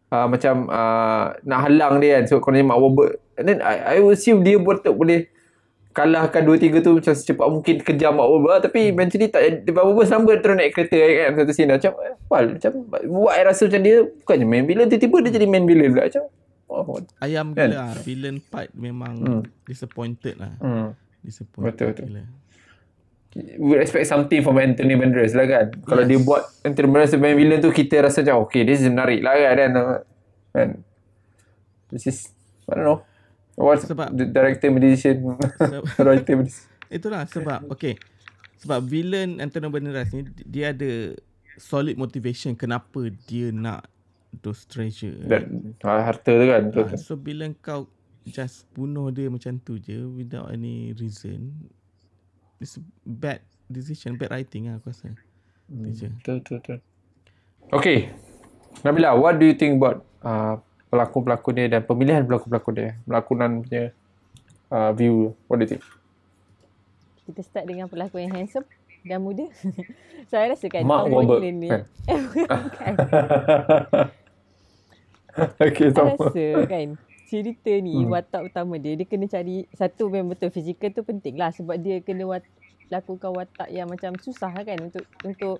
uh, macam uh, nak halang dia kan. So kononnya Mark Wahlberg. And then I, I assume dia buat tak boleh kalahkan dua tiga tu macam secepat mungkin kejam Mark Wahlberg tapi hmm. eventually tak jadi Mark Wahlberg sama terus naik kereta kan satu scene macam wal macam buat I rasa macam dia bukannya main villain tiba-tiba dia jadi main villain pula macam oh, ayam kan? gila lah. villain part memang hmm. disappointed lah hmm. disappointed betul betul gila. We expect something from Anthony Banderas lah kan yes. kalau dia buat Anthony Banderas main villain tu kita rasa macam okay this is menarik lah kan kan this is I don't know What sebab the director decision writer Itulah sebab okay. Sebab villain Antonio Banderas ni dia ada solid motivation kenapa dia nak those treasure. Dan harta tu kan. Ha, so bila kau just bunuh dia macam tu je without any reason it's bad decision, bad writing lah aku rasa. Hmm, betul, betul, betul. Okay. Nabila, what do you think about uh, pelakon-pelakon dia dan pemilihan pelakon-pelakon dia? Pelakonan punya uh, view. What do you think? Kita start dengan pelakon yang handsome dan muda. Saya rasa kan Mark Wahlberg. Ni. Kan? bukan. okay, sama. Saya rasa kan cerita ni hmm. watak utama dia dia kena cari satu memang betul fizikal tu penting lah sebab dia kena wat, lakukan watak yang macam susah lah kan untuk untuk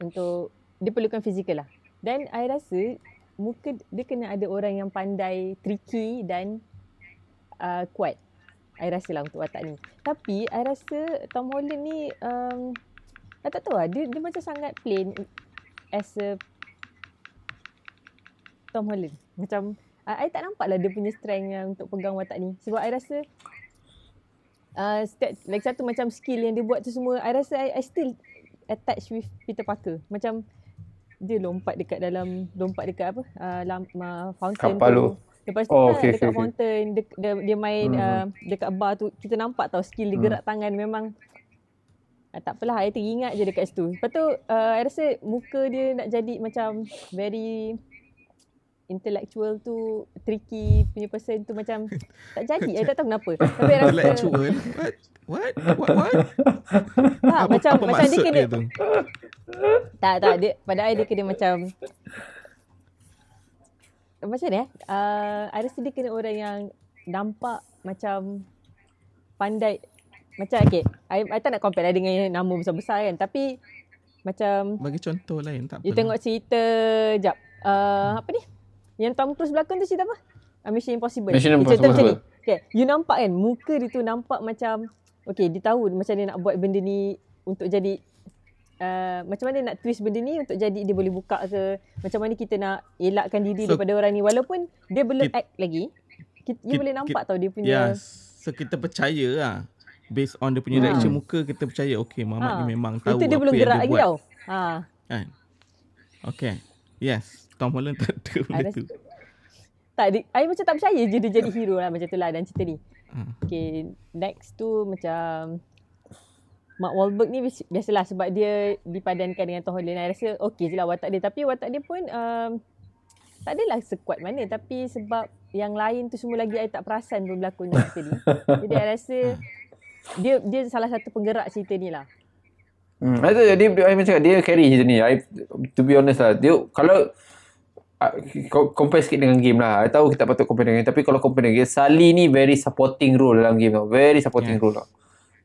untuk dia perlukan fizikal lah. Dan I rasa muka dia kena ada orang yang pandai tricky dan uh, kuat. I rasa lah untuk watak ni. Tapi I rasa Tom Holland ni um, I tak tahu lah. Dia, dia macam sangat plain as a Tom Holland. Macam I, I tak nampak lah dia punya strength yang untuk pegang watak ni. Sebab I rasa uh, stat, like satu macam skill yang dia buat tu semua. I rasa I, I still attached with Peter Parker. Macam dia lompat dekat dalam, lompat dekat apa? Uh, lam, uh, fountain Kapal tu. Lepas tu oh, okay, dekat okay, fountain, okay. Dia, dia main hmm. uh, dekat bar tu. Kita nampak tau skill dia hmm. gerak tangan memang Uh, tak apalah, I teringat je dekat situ. Lepas tu, uh, I rasa muka dia nak jadi macam very intellectual tu, tricky punya person tu macam tak jadi. I tak tahu kenapa. Tapi rasa... Intellectual? What? What? What? What? Tak, apa, macam, apa macam dia kena... Dia tu? tak, tak. Dia, pada I dia kena macam... Macam ni eh? Uh, I rasa dia kena orang yang nampak macam pandai macam okay, I, I tak nak compare lah dengan nama besar-besar kan. Tapi macam... Bagi contoh lain, tak apa. You tengok cerita, jap. Uh, apa ni? Yang Tom Cruise berlakon tu cerita apa? Uh, Mission Impossible. Mission Impossible. Cerita macam ni. Okay, you nampak kan, muka dia tu nampak macam... Okay, dia tahu macam dia nak buat benda ni untuk jadi... Uh, macam mana nak twist benda ni untuk jadi dia boleh buka ke macam mana kita nak elakkan diri so, daripada orang ni walaupun dia belum it, act lagi kita, you boleh nampak it, tau dia punya yes. so kita percaya lah based on dia punya ha. reaction muka kita percaya okey Muhammad ha. ni memang tahu Itu dia apa belum yang gerak dia lagi buat. tau. Ha. Kan? Okay. Yes. Tom Holland tak ada benda tu. Tak, di, I macam tak percaya je dia jadi hero lah macam tu lah dan cerita ni. Ha. Okay, next tu macam Mark Wahlberg ni biasalah sebab dia dipadankan dengan Tom Holland. I rasa okey je lah watak dia. Tapi watak dia pun um, tak adalah sekuat mana. Tapi sebab yang lain tu semua lagi I tak perasan pun berlakon cerita ni. Jadi I rasa dia dia salah satu penggerak cerita ni lah. Hmm, dia, dia, dia, macam dia carry cerita ni. I, to be honest lah, dia kalau uh, compare sikit dengan game lah. I tahu kita patut compare dengan game. Tapi kalau compare dengan game, Sally ni very supporting role dalam game tau. Very supporting yes. role tau.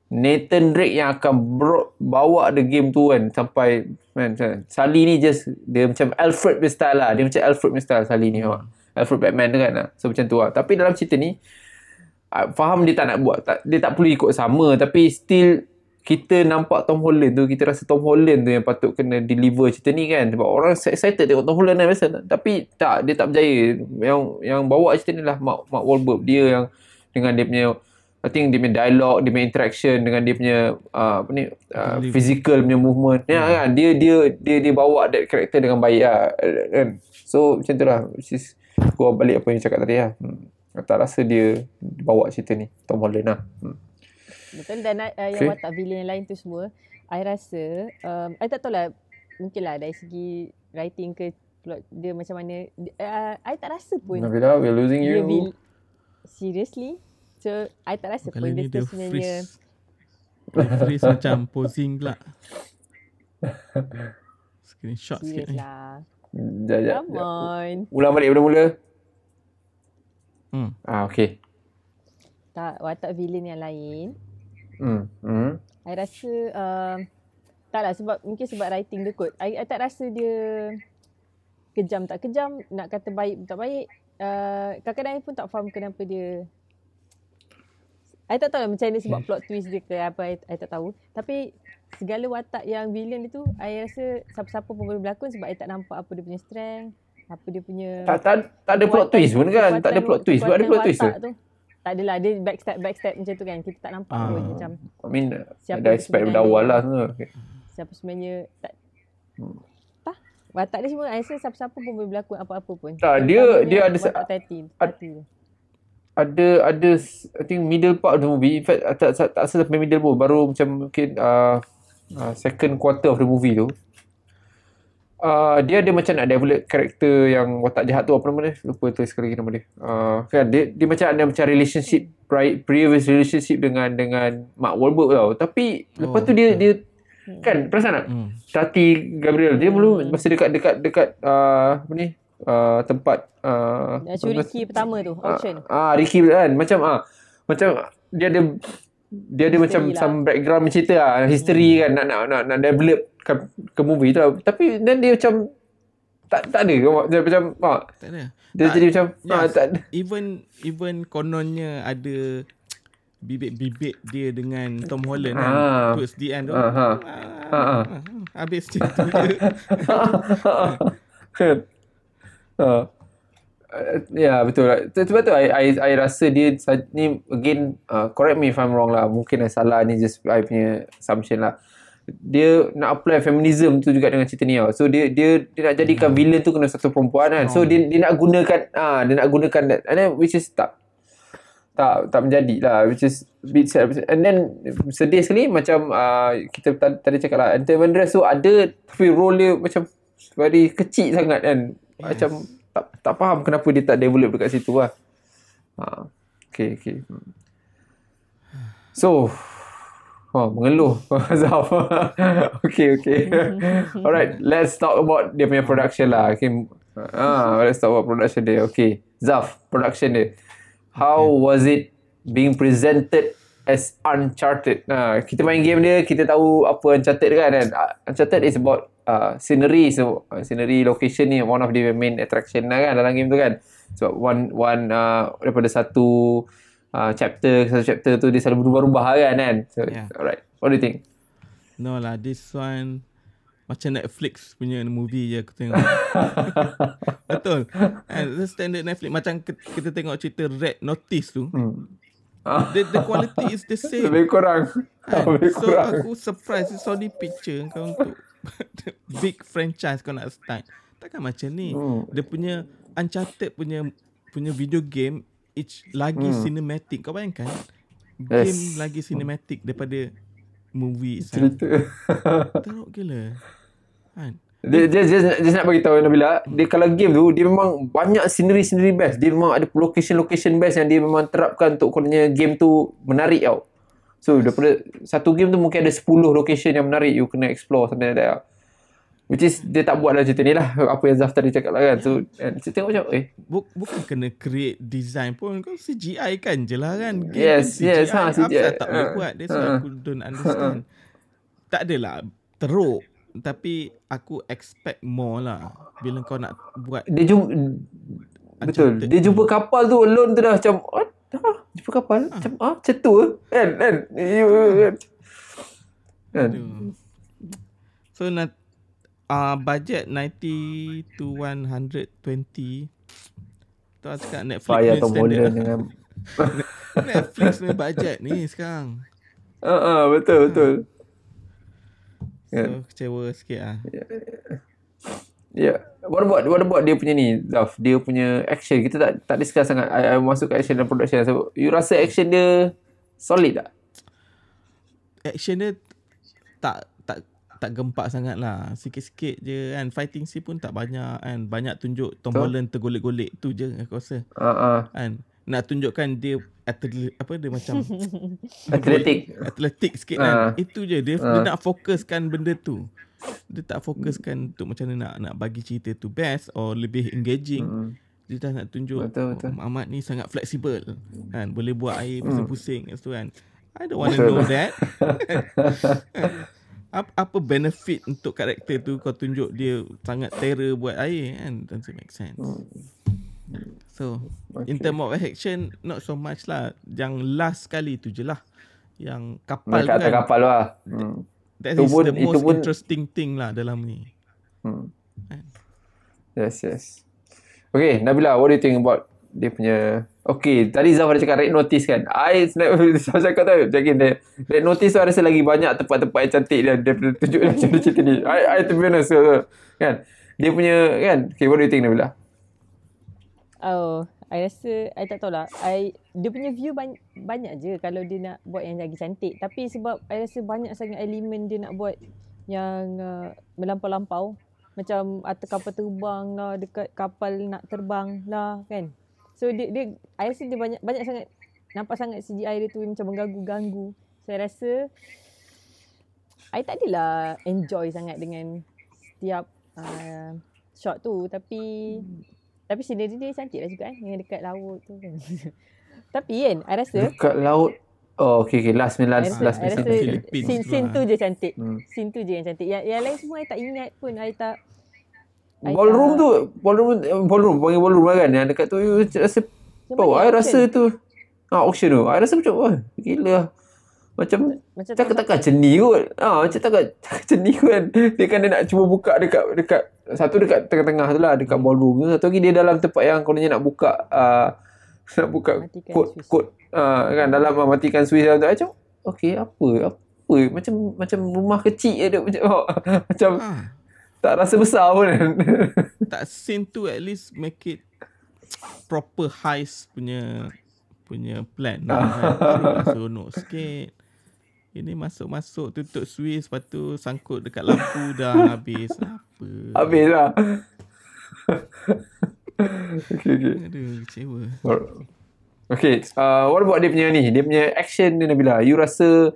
Nathan Drake yang akan bro, bawa the game tu kan sampai man, Sally ni just dia macam Alfred punya style lah. Dia macam Alfred punya style Sally ni. Hmm. Alfred Batman tu kan. So macam tu lah. Tapi dalam cerita ni, Ah, faham dia tak nak buat tak, dia tak perlu ikut sama tapi still kita nampak Tom Holland tu kita rasa Tom Holland tu yang patut kena deliver cerita ni kan. Sebab orang excited tengok Tom Holland kan biasa. Tapi tak dia tak berjaya. Yang yang bawa cerita ni lah Mark, Mark Wahlberg. Dia yang dengan dia punya I think dia punya dialog dia punya interaction dengan dia punya uh, apa ni uh, physical punya movement. Ya yeah. kan? Dia dia dia dia bawa that character dengan baik lah kan? So macam tu lah. Which is gua balik apa yang cakap tadi lah. Hmm. Tak rasa dia bawa cerita ni Tom Holland lah. Hmm. Betul dan uh, okay. yang watak villain yang lain tu semua I rasa um, I tak tahu lah mungkin lah dari segi writing ke plot dia macam mana uh, I tak rasa pun Nabila we're losing you will, seriously so I tak rasa Kali pun dia, dia sebenarnya freeze macam posing pula screenshot Serious sikit lah. ni jap, Come on. Ulang balik mula-mula. Hmm. Ah, okay. Tak, watak villain yang lain. Hmm. Hmm. I rasa, uh, taklah sebab, mungkin sebab writing dia kot. I, I tak rasa dia kejam tak kejam, nak kata baik tak baik. Uh, kadang-kadang I pun tak faham kenapa dia I tak tahu lah macam ni sebab plot twist dia ke apa, I, I tak tahu. Tapi segala watak yang villain itu, I rasa siapa-siapa pun boleh berlakon sebab I tak nampak apa dia punya strength apa dia punya tak tak, tak ada plot twist pun kan tak ada plot twist ada plot twist tu tak adalah dia backstep backstep macam tu kan. Kita tak nampak ah. pun macam I mean siapa ada expect dari awal lah semua okay. siapa sebenarnya tak hmm. tak watak dia semua. I rasa siapa-siapa pun boleh berlakon apa-apa pun. Tak dia dia ada watak tati, tati. ada ada I think middle part of the movie. In fact tak tak, tak sampai middle pun. Baru macam mungkin uh, uh, second quarter of the movie tu uh, dia ada macam nak develop karakter yang watak jahat tu apa nama dia? Lupa tu sekali nama dia. Uh, kan dia, dia macam ada macam relationship previous relationship dengan dengan Mark Wahlberg tau. Tapi oh, lepas tu dia dia kan perasan tak? Hmm. Tati Gabriel dia belum masa dekat dekat dekat uh, apa ni? Uh, tempat uh, Ricky pertama tu auction. Ah, uh, Ricky kan? Macam ah uh, macam dia ada dia ada macam lah. some background cerita ah history hmm. kan nak nak nak, nak develop ke, ke movie tu tapi dan dia macam tak tak ada dia macam ah tak ada dia tak, jadi macam yes, ah tak ada. even even kononnya ada bibit-bibit dia dengan Tom Holland kan ah. towards the end tu ah, ah. Ah, ah. ah. habis cerita dia kan Uh, ya yeah, betul. Sebab tu I, I, I rasa dia ni again uh, correct me if I'm wrong lah. Mungkin I salah ni just I punya assumption lah. Dia nak apply feminism tu juga dengan cerita ni tau. So dia dia dia nak jadikan hmm. villain tu kena satu perempuan kan. So oh. dia dia nak gunakan ah uh, dia nak gunakan that. And then which is tak tak tak menjadi lah which is bit sad and then sedih sekali macam uh, kita tadi cakap lah Anthony Van tu ada tapi role dia macam very kecil sangat kan yes. macam tak faham kenapa dia tak develop dekat situ lah. Ha. Okay, okay. So, oh, mengeluh. Zaf. okay, okay. Alright, let's talk about dia punya production lah. Okay. Ah, let's talk about production dia. Okay. Zaf, production dia. How okay. was it being presented as Uncharted? Nah, kita main game dia, kita tahu apa Uncharted kan. kan? Uncharted is about uh, scenery so uh, scenery location ni one of the main attraction lah kan dalam game tu kan. Sebab so, one one uh, daripada satu uh, chapter satu chapter tu dia selalu berubah-ubah kan kan? So yeah. alright. What do you think? No lah this one macam Netflix punya movie je aku tengok. Betul. And the standard Netflix macam kita tengok cerita Red Notice tu. Hmm. The, the quality is the same. Lebih kurang. Kan? Lebih So aku surprise Sony Picture kau untuk big franchise kau nak start. Takkan macam ni. Hmm. Dia punya Uncharted punya punya video game each lagi hmm. cinematic. Kau bayangkan game yes. lagi cinematic daripada movie cerita. Teruk gila. Kan? Dia, dia, dia, nak bagi tahu Nabila, dia kalau game tu dia memang banyak scenery-scenery best. Dia memang ada location-location best yang dia memang terapkan untuk kononnya game tu menarik tau. So daripada satu game tu mungkin ada 10 location yang menarik you kena explore something like that. Which is dia tak buat lah cerita ni lah apa yang Zaf tadi cakap lah kan. So kita tengok macam eh Buk, bukan kena create design pun kau CGI kan je lah kan. Game yes, CGI, yes, ha, CGI. Apa tak boleh uh, buat. That's uh, why aku don't understand. Uh, tak adalah teruk tapi aku expect more lah bila kau nak buat dia jumpa betul dia jumpa kapal tu alone tu dah macam what Ha, jumpa kapal ha. macam ah macam tu kan kan? Kan? So nak uh, budget 90 to 120 tu cakap Netflix Fire ni standard. dengan Netflix ni budget ni sekarang. Ah uh, uh, betul. Betul so yeah. kecewa sikit ah. Yeah. Yeah. What about what about dia punya ni, Zaf? Dia punya action. Kita tak tak discuss sangat. I, I masuk ke action dan production. So, you rasa action dia solid tak? Action dia tak tak tak gempak sangat lah. Sikit-sikit je kan. Fighting scene pun tak banyak kan. Banyak tunjuk Tom so? Holland tergolek-golek. Tu je aku rasa. Uh-uh. Kan? Nak tunjukkan dia atlet, apa dia macam atletik atletik sikit kan uh. itu je dia, uh. dia nak fokuskan benda tu dia tak fokuskan untuk macam mana nak nak bagi cerita tu best or lebih engaging. Hmm. Dia dah nak tunjuk betul, betul. Oh, Ahmad ni sangat fleksibel. Kan boleh buat air hmm. pusing-pusing tu kan. I don't want to know that. apa, apa benefit untuk karakter tu kau tunjuk dia sangat terror buat air kan? Doesn't make sense. Hmm. So, okay. in term of action, not so much lah. Yang last kali tu je lah. Yang kapal Mereka tu kan. kapal lah. Hmm. That itu is pun, the most pun, interesting thing lah dalam ni. Hmm. Kan? Yes, yes. Okay, Nabila, what do you think about dia punya... Okay, tadi Zaf ada cakap red notice kan. I snap Zaf cakap tu, jadi dia, red notice tu rasa lagi banyak tempat-tempat yang cantik dia, dia tunjuk dia macam cerita ni. I, I to be honest, so, kan. Dia punya, kan. Okay, what do you think Nabila? Oh, I rasa I tak tahulah I dia punya view banyak, banyak je kalau dia nak buat yang lagi cantik. Tapi sebab I rasa banyak sangat elemen dia nak buat yang uh, melampau-lampau. Macam atas kapal terbang lah dekat kapal nak terbang lah kan? So dia dia I rasa dia banyak banyak sangat nampak sangat CGI dia tu macam mengganggu-ganggu. Saya rasa I tak adalah enjoy sangat dengan setiap uh, shot tu. Tapi tapi scenery dia cantik lah juga kan. Yang dekat laut tu kan. Tapi kan, I rasa. Dekat laut. Oh, okay, okay. Last ni, last, last ni. Scene, scene tu je cantik. Hmm. Scene tu je yang cantik. Yang, yang lain semua, I tak ingat pun. I tak. I ballroom tak, tu. Ballroom, ballroom. Panggil ballroom lah kan. Yang dekat tu, you rasa. Oh, I rasa tu. Ah, auction tu. I rasa macam, wah, gila lah. Macam, macam cakap takkan ceni kot. Ha, macam takkan ceni kot kan. Dia kan dia nak cuba buka dekat, dekat satu dekat tengah-tengah tu lah, dekat ballroom tu. Satu lagi dia dalam tempat yang kononnya nak buka, uh, nak buka kod, kod uh, kan, dalam uh, matikan switch dalam tu. Macam, okay, apa, apa, macam macam rumah kecil je macam, oh, macam ha. tak rasa besar pun kan. tak scene tu at least make it proper heist punya punya plan lah kan. Seronok sikit. Ini masuk-masuk tutup Swiss Lepas tu sangkut dekat lampu dah habis. Apa? Habis lah. Okay okay. Aduh kecewa. Okay uh, What about dia punya ni? Dia punya action ni Nabila? You rasa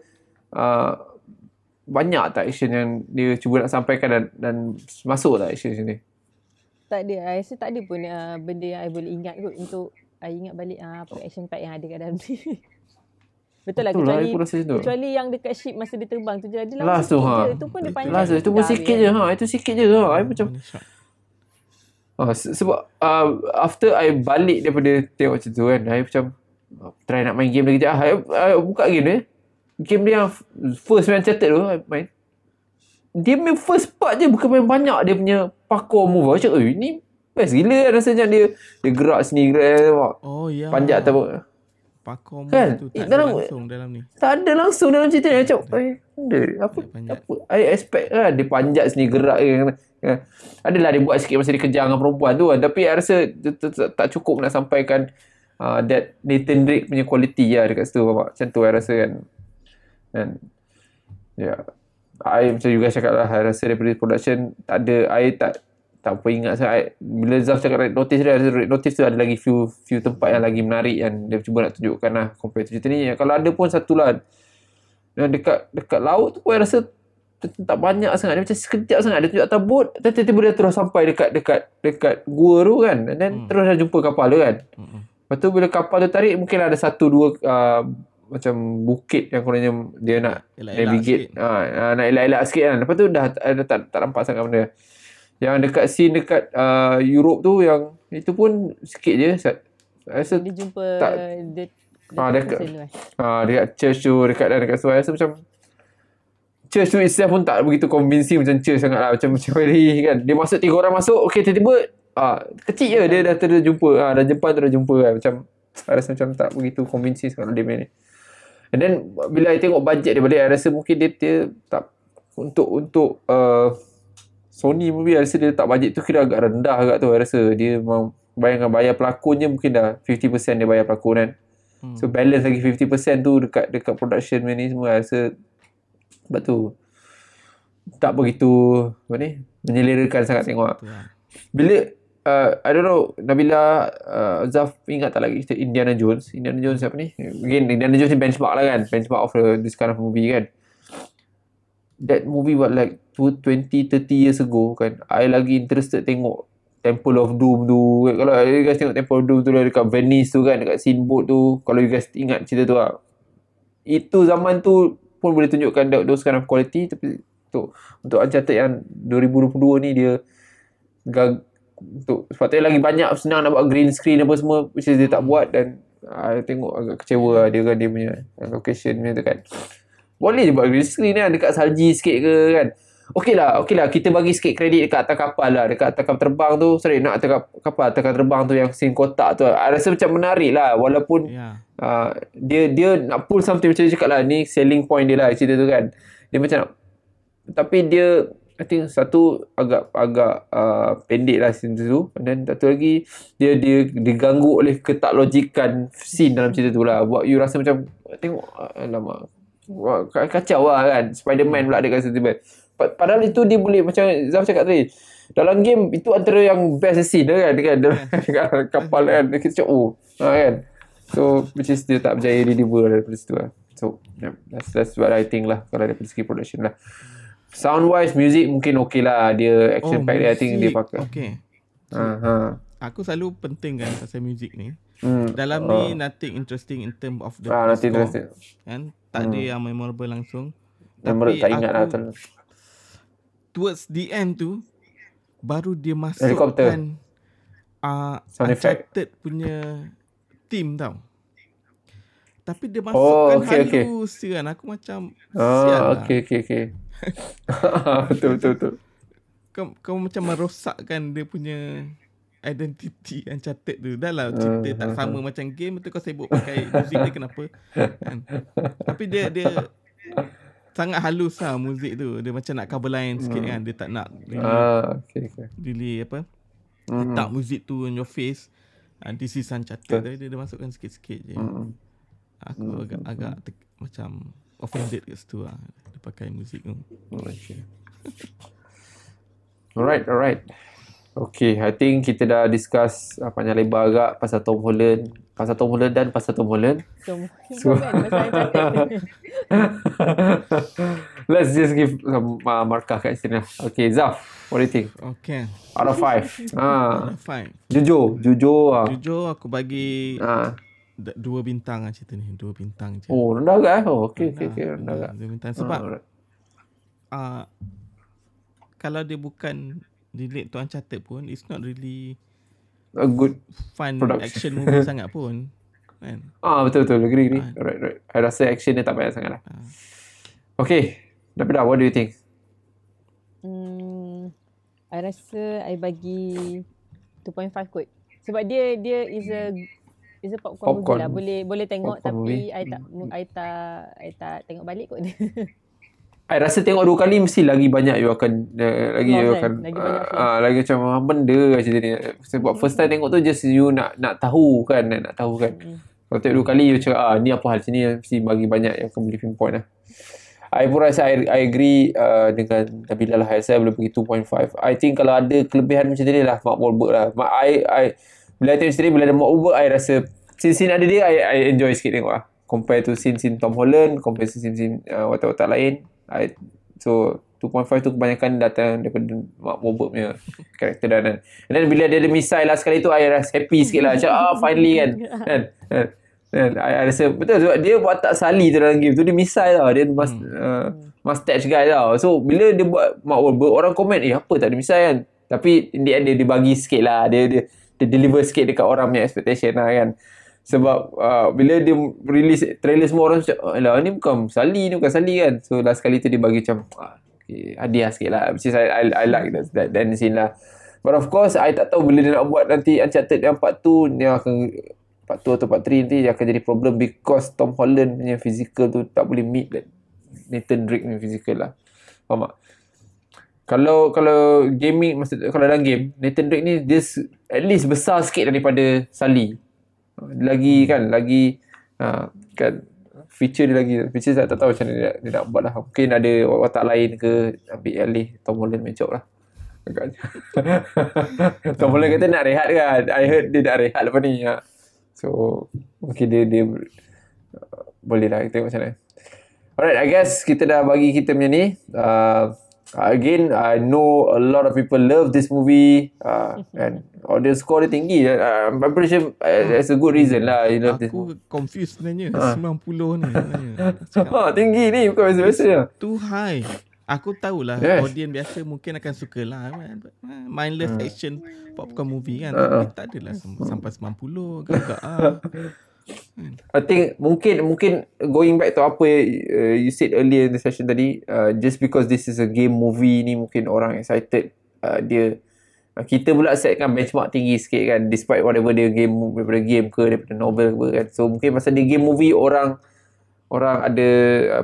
uh, Banyak tak action yang Dia cuba nak sampaikan Dan, dan Masuk tak action ni Tak ada. I rasa tak ada pun uh, Benda yang I boleh ingat kot Untuk I ingat balik uh, Apa action part yang ada kat dalam ni Betul lah Betul kecuali, lah, kecuali yang dekat ship masa dia terbang tu je. Dia last tu ha. Itu pun dia panjang. Last tu pun sikit je ha. Itu sikit je ha. I macam ha, sebab uh, after I balik daripada tengok macam tu kan. I macam try nak main game lagi sekejap. I, I, buka game dia. Game dia yang first main catat tu I main. Dia main first part je bukan main banyak dia punya parkour move. Macam eh ni best gila rasanya dia dia gerak sini gerak. Oh ya. Yeah. Panjat atau Pakor kan? tu tak dalam, ada langsung dalam ni. Tak ada langsung dalam cerita ni. Macam, eh, ada. Apa? apa? I expect kan. Dia panjat sini gerak kan. Adalah dia buat sikit masa dia kejar dengan perempuan tu kan. Tapi I rasa tak cukup nak sampaikan uh, that Nathan Drake punya quality lah dekat situ. Macam tu I rasa kan. Dan, ya. Yeah. I macam juga cakap lah. I rasa daripada production tak ada. I tak tak apa ingat saya bila Zaf cakap red notice dia red notice tu ada lagi few few tempat yang lagi menarik yang dia cuba nak tunjukkan lah compare cerita ni. Kalau ada pun satu lah. Dan dekat dekat laut tu pun saya rasa tak banyak sangat. Dia macam sekejap sangat. Dia tunjuk atas boat dan tiba-tiba dia terus sampai dekat dekat dekat gua tu kan. Dan then hmm. terus dah jumpa kapal tu kan. Hmm. lepas tu bila kapal tu tarik mungkin ada satu dua uh, macam bukit yang kononnya dia nak elak-elak navigate. Ha, nak elak-elak sikit kan. Lepas tu dah, dah tak, tak nampak sangat benda yang dekat scene dekat uh, Europe tu yang itu pun sikit je. Saya rasa dia jumpa tak, dia, ha, dekat, ha, dekat church tu dekat dan dekat saya rasa macam church tu itself pun tak begitu convincing macam church sangat lah macam macam very kan. Dia masuk tiga orang masuk okey tiba-tiba ha, kecil je dia dah terjumpa ha, dah jumpa tu dah jumpa kan. Macam saya rasa macam tak begitu convincing sangat dia ni. And then bila saya tengok budget dia balik saya rasa mungkin dia, dia tak untuk untuk uh, Sony movie rasa dia tak bajet tu kira agak rendah agak tu rasa dia memang bayangkan bayar pelakonnya mungkin dah 50% dia bayar pelakon kan. Hmm. so balance lagi 50% tu dekat dekat production ni semua rasa sebab tu tak begitu apa ni menyelerakan sangat tengok. Lah. bila uh, I don't know Nabila uh, Zaf ingat tak lagi Indiana Jones? Indiana Jones siapa ni? Again Indiana Jones ni benchmark lah kan benchmark of the, this kind of movie kan that movie what like 20 30 years ago kan. I lagi interested tengok Temple of Doom tu. Kalau you guys tengok Temple of Doom tu lah dekat Venice tu kan dekat boat tu kalau you guys ingat cerita tu lah. Itu zaman tu pun boleh tunjukkan that, those kind of quality tapi untuk untuk Uncharted yang 2022 ni dia gag, untuk sepatutnya lagi banyak senang nak buat green screen apa semua which is dia tak buat dan I tengok agak kecewa lah dia kan dia punya location punya tu kan boleh je buat green screen kan dekat salji sikit ke kan. Okey lah, okey lah. Kita bagi sikit kredit dekat atas kapal lah. Dekat atas kapal terbang tu. Sorry, nak atas kapal, atas kapal terbang tu yang scene kotak tu. I rasa macam menarik lah. Walaupun yeah. uh, dia dia nak pull something macam dia cakap lah. Ni selling point dia lah cerita tu kan. Dia macam nak. Tapi dia I think satu agak agak uh, pendek lah scene tu and then satu lagi dia dia diganggu oleh ketaklogikan scene dalam cerita tu lah buat you rasa macam tengok alamak wah, kacau lah kan. Spiderman pula ada kat situ padahal itu dia boleh macam Zaf cakap tadi dalam game itu antara yang best scene kan dekat, dekat kapal kan kita cakap oh ha, kan. So which is dia tak berjaya deliver daripada situ lah. So yeah, that's, that's what I think lah kalau daripada segi production lah. Sound wise music mungkin okay lah dia action oh, pack dia I think dia pakai. okay. Uh-huh. aku selalu penting kan pasal music ni. Hmm. dalam uh. ni nothing interesting in term of the ah, nothing interesting. Kan tak hmm. ada yang memorable langsung memorable tapi tak ingat lah towards the end tu baru dia masukkan uh, Uncharted punya team tau tapi dia masukkan oh, okay, halus okay. kan aku macam oh, sial lah. okay, okay, okay. betul betul betul. Kau, kau macam merosakkan dia punya identiti yang catat tu. Dah lah cerita uh, tak uh, sama uh. macam game tu kau sibuk pakai muzik dia kenapa. Kan? Tapi dia dia sangat halus lah muzik tu. Dia macam nak cover line sikit kan. Dia tak nak really, uh, okay, okay. really apa. Uh-huh. Tak muzik tu on your face. And this is Uncharted. Dia, dia masukkan sikit-sikit je. Uh-huh. Aku uh-huh. agak, agak te- macam offended kat situ lah pakai muzik tu. Okay. alright, alright. Okay, I think kita dah discuss uh, panjang lebar agak pasal Tom Holland, pasal Tom Holland dan pasal Tom Holland. Tom so, Let's just give some uh, markah kat sini. Okay, Zaf, what do you think? Okay. Out of five. ah. Out of five. Jujur, jujur. Ah. Jujur aku bagi ah dua bintang lah cerita ni dua bintang je oh rendah agak eh oh okey okey okey rendah agak dua bintang sebab ah uh, kalau dia bukan relate to uncharted pun it's not really a good fun production. action movie sangat pun kan? Ah betul betul. Agree agree. Uh, right right I rasa action dia tak banyak sangat lah. Uh. okay. Dapida what do you think? Hmm I rasa I bagi 2.5 kot. Sebab dia dia is a It's a popcorn, popcorn movie lah. Boleh boleh tengok popcorn tapi I tak I tak I tak tengok balik kot. I rasa tengok dua kali mesti lagi banyak you akan uh, lagi you akan lagi, uh, uh, lagi macam uh, benda cerita ni. Sebab first time tengok tu just you nak nak tahu kan nak, nak tahu kan. Mm. Kalau tengok dua kali you cakap ah ni apa hal sini mesti bagi banyak yang akan boleh pinpoint lah. I pun rasa I, I agree uh, dengan Nabila lah. Saya boleh pergi 2.5. I think kalau ada kelebihan macam ni lah Mark Wahlberg lah. I, I, bila tengok cerita bila ada Mark Wahlberg I rasa scene-scene ada dia I, I enjoy sikit tengok lah compare to scene-scene Tom Holland compare to scene-scene uh, watak-watak lain I, so 2.5 tu kebanyakan datang daripada Mark Wahlberg punya karakter dan and then bila dia ada missile lah sekali tu I rasa happy sikit lah. Macam ah finally kan. Kan? Kan? I, I rasa betul sebab dia buat tak sali tu dalam game tu. Dia missile tau. Dia must, hmm. uh, mustache guy tau. So bila dia buat Mark Wahlberg orang komen eh apa tak ada missile kan? Tapi in the end dia, dia bagi sikit lah. Dia, dia dia deliver sikit dekat orang punya expectation lah kan sebab uh, bila dia release trailer semua orang macam alah ni bukan Sally ni bukan Sally kan? So last kali tu dia bagi macam ah, okay, hadiah sikit lah. Which is I, I, I like that, that, that scene lah. But of course I tak tahu bila dia nak buat nanti Uncharted yang part tu dia akan part 2 atau part 3 nanti dia akan jadi problem because Tom Holland punya physical tu tak boleh meet that Nathan Drake punya physical lah. Faham tak? Kalau kalau gaming maksud kalau dalam game Nathan Drake ni dia at least besar sikit daripada Sally lagi kan lagi ha, kan feature dia lagi. Feature saya tak tahu macam mana dia, dia nak buat lah. Mungkin ada watak lain ke ambil alih Tom Holland main lah. Tom Holland kata nak rehat kan I heard dia nak rehat lepas ni ha. so mungkin dia dia uh, boleh lah kita tengok macam mana. Alright I guess kita dah bagi kita punya ni. Uh, again I know a lot of people love this movie uh, and audience score dia tinggi uh, I'm pretty sure uh, that's a good reason lah you love aku this aku confused sebenarnya uh. 90 ni ha, tinggi ni bukan biasa-biasa too high aku tahulah yes. audience biasa mungkin akan suka lah mindless uh. action popcorn movie kan uh. tapi tak adalah sampai 90 agak-agak ah. I think mungkin mungkin going back to apa uh, you said earlier in the session tadi uh, just because this is a game movie ni mungkin orang excited uh, dia uh, kita pula setkan benchmark tinggi sikit kan despite whatever dia game daripada game ke daripada novel ke kan. So mungkin masa dia game movie orang orang ada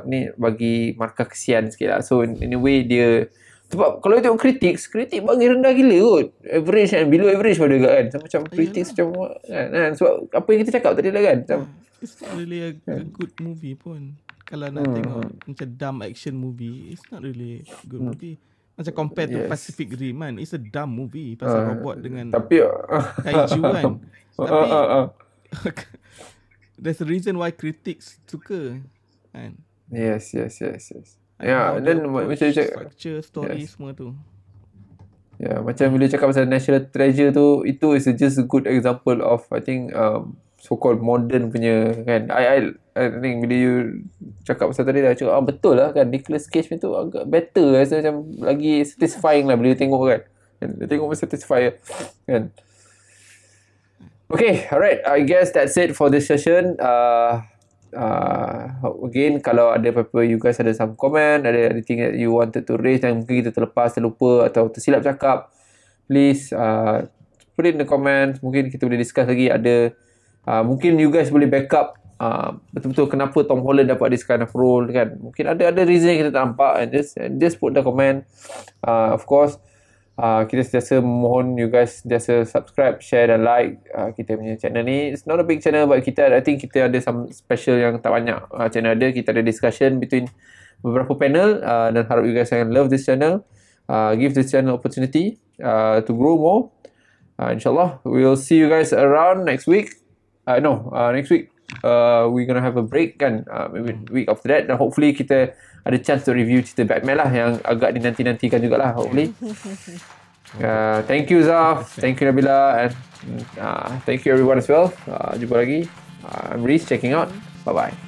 apa ni bagi markah kesian sikit lah. So in, in a way dia sebab kalau tengok kritik kritik bagi rendah gila kot. Average kan below average pada kan. So, macam kritik macam kan, kan. Sebab apa yang kita cakap tadi lah kan macam it's not really a, a good movie pun. Kalau nak hmm. tengok macam dumb action movie it's not really a good hmm. movie. Macam compare to yes. Pacific Rim kan it's a dumb movie pasal uh, robot dengan tapi kaiju kan. Tapi uh, uh, uh. there's a reason why critics suka kan. Yes yes yes yes Ya, yeah, dan macam cakap structure story yes. semua tu. Ya, yeah, macam bila cakap pasal National Treasure tu, itu is just a good example of I think um, so called modern punya kan. I I I think bila you cakap pasal tadi dah cakap ah, betul lah kan Nicholas Cage tu agak better rasa macam lagi satisfying lah bila you tengok kan. Kan dia tengok macam satisfy kan. Okay, alright. I guess that's it for this session. Uh, uh, again kalau ada apa-apa you guys ada some comment ada anything that you wanted to raise yang mungkin kita terlepas terlupa atau tersilap cakap please uh, put it in the comments. Mungkin kita boleh discuss lagi ada uh, mungkin you guys boleh backup uh, betul-betul kenapa Tom Holland dapat this kind of role kan. Mungkin ada ada reason yang kita tak nampak and just and just put the comment. Uh, of course uh, kita sentiasa mohon you guys sentiasa subscribe, share dan like uh, kita punya channel ni. It's not a big channel but kita I think kita ada some special yang tak banyak uh, channel ada. Kita ada discussion between beberapa panel uh, dan harap you guys akan love this channel. Uh, give this channel opportunity uh, to grow more. Uh, InsyaAllah, we'll see you guys around next week. Uh, no, uh, next week uh, we're gonna have a break kan. Uh, maybe week after that. Dan hopefully kita ada chance to review cerita Batman lah yang agak dinanti-nantikan jugalah hopefully. Uh, thank you Zaf, thank you Nabila and uh, thank you everyone as well. Uh, jumpa lagi. Uh, I'm Reese checking out. Bye bye.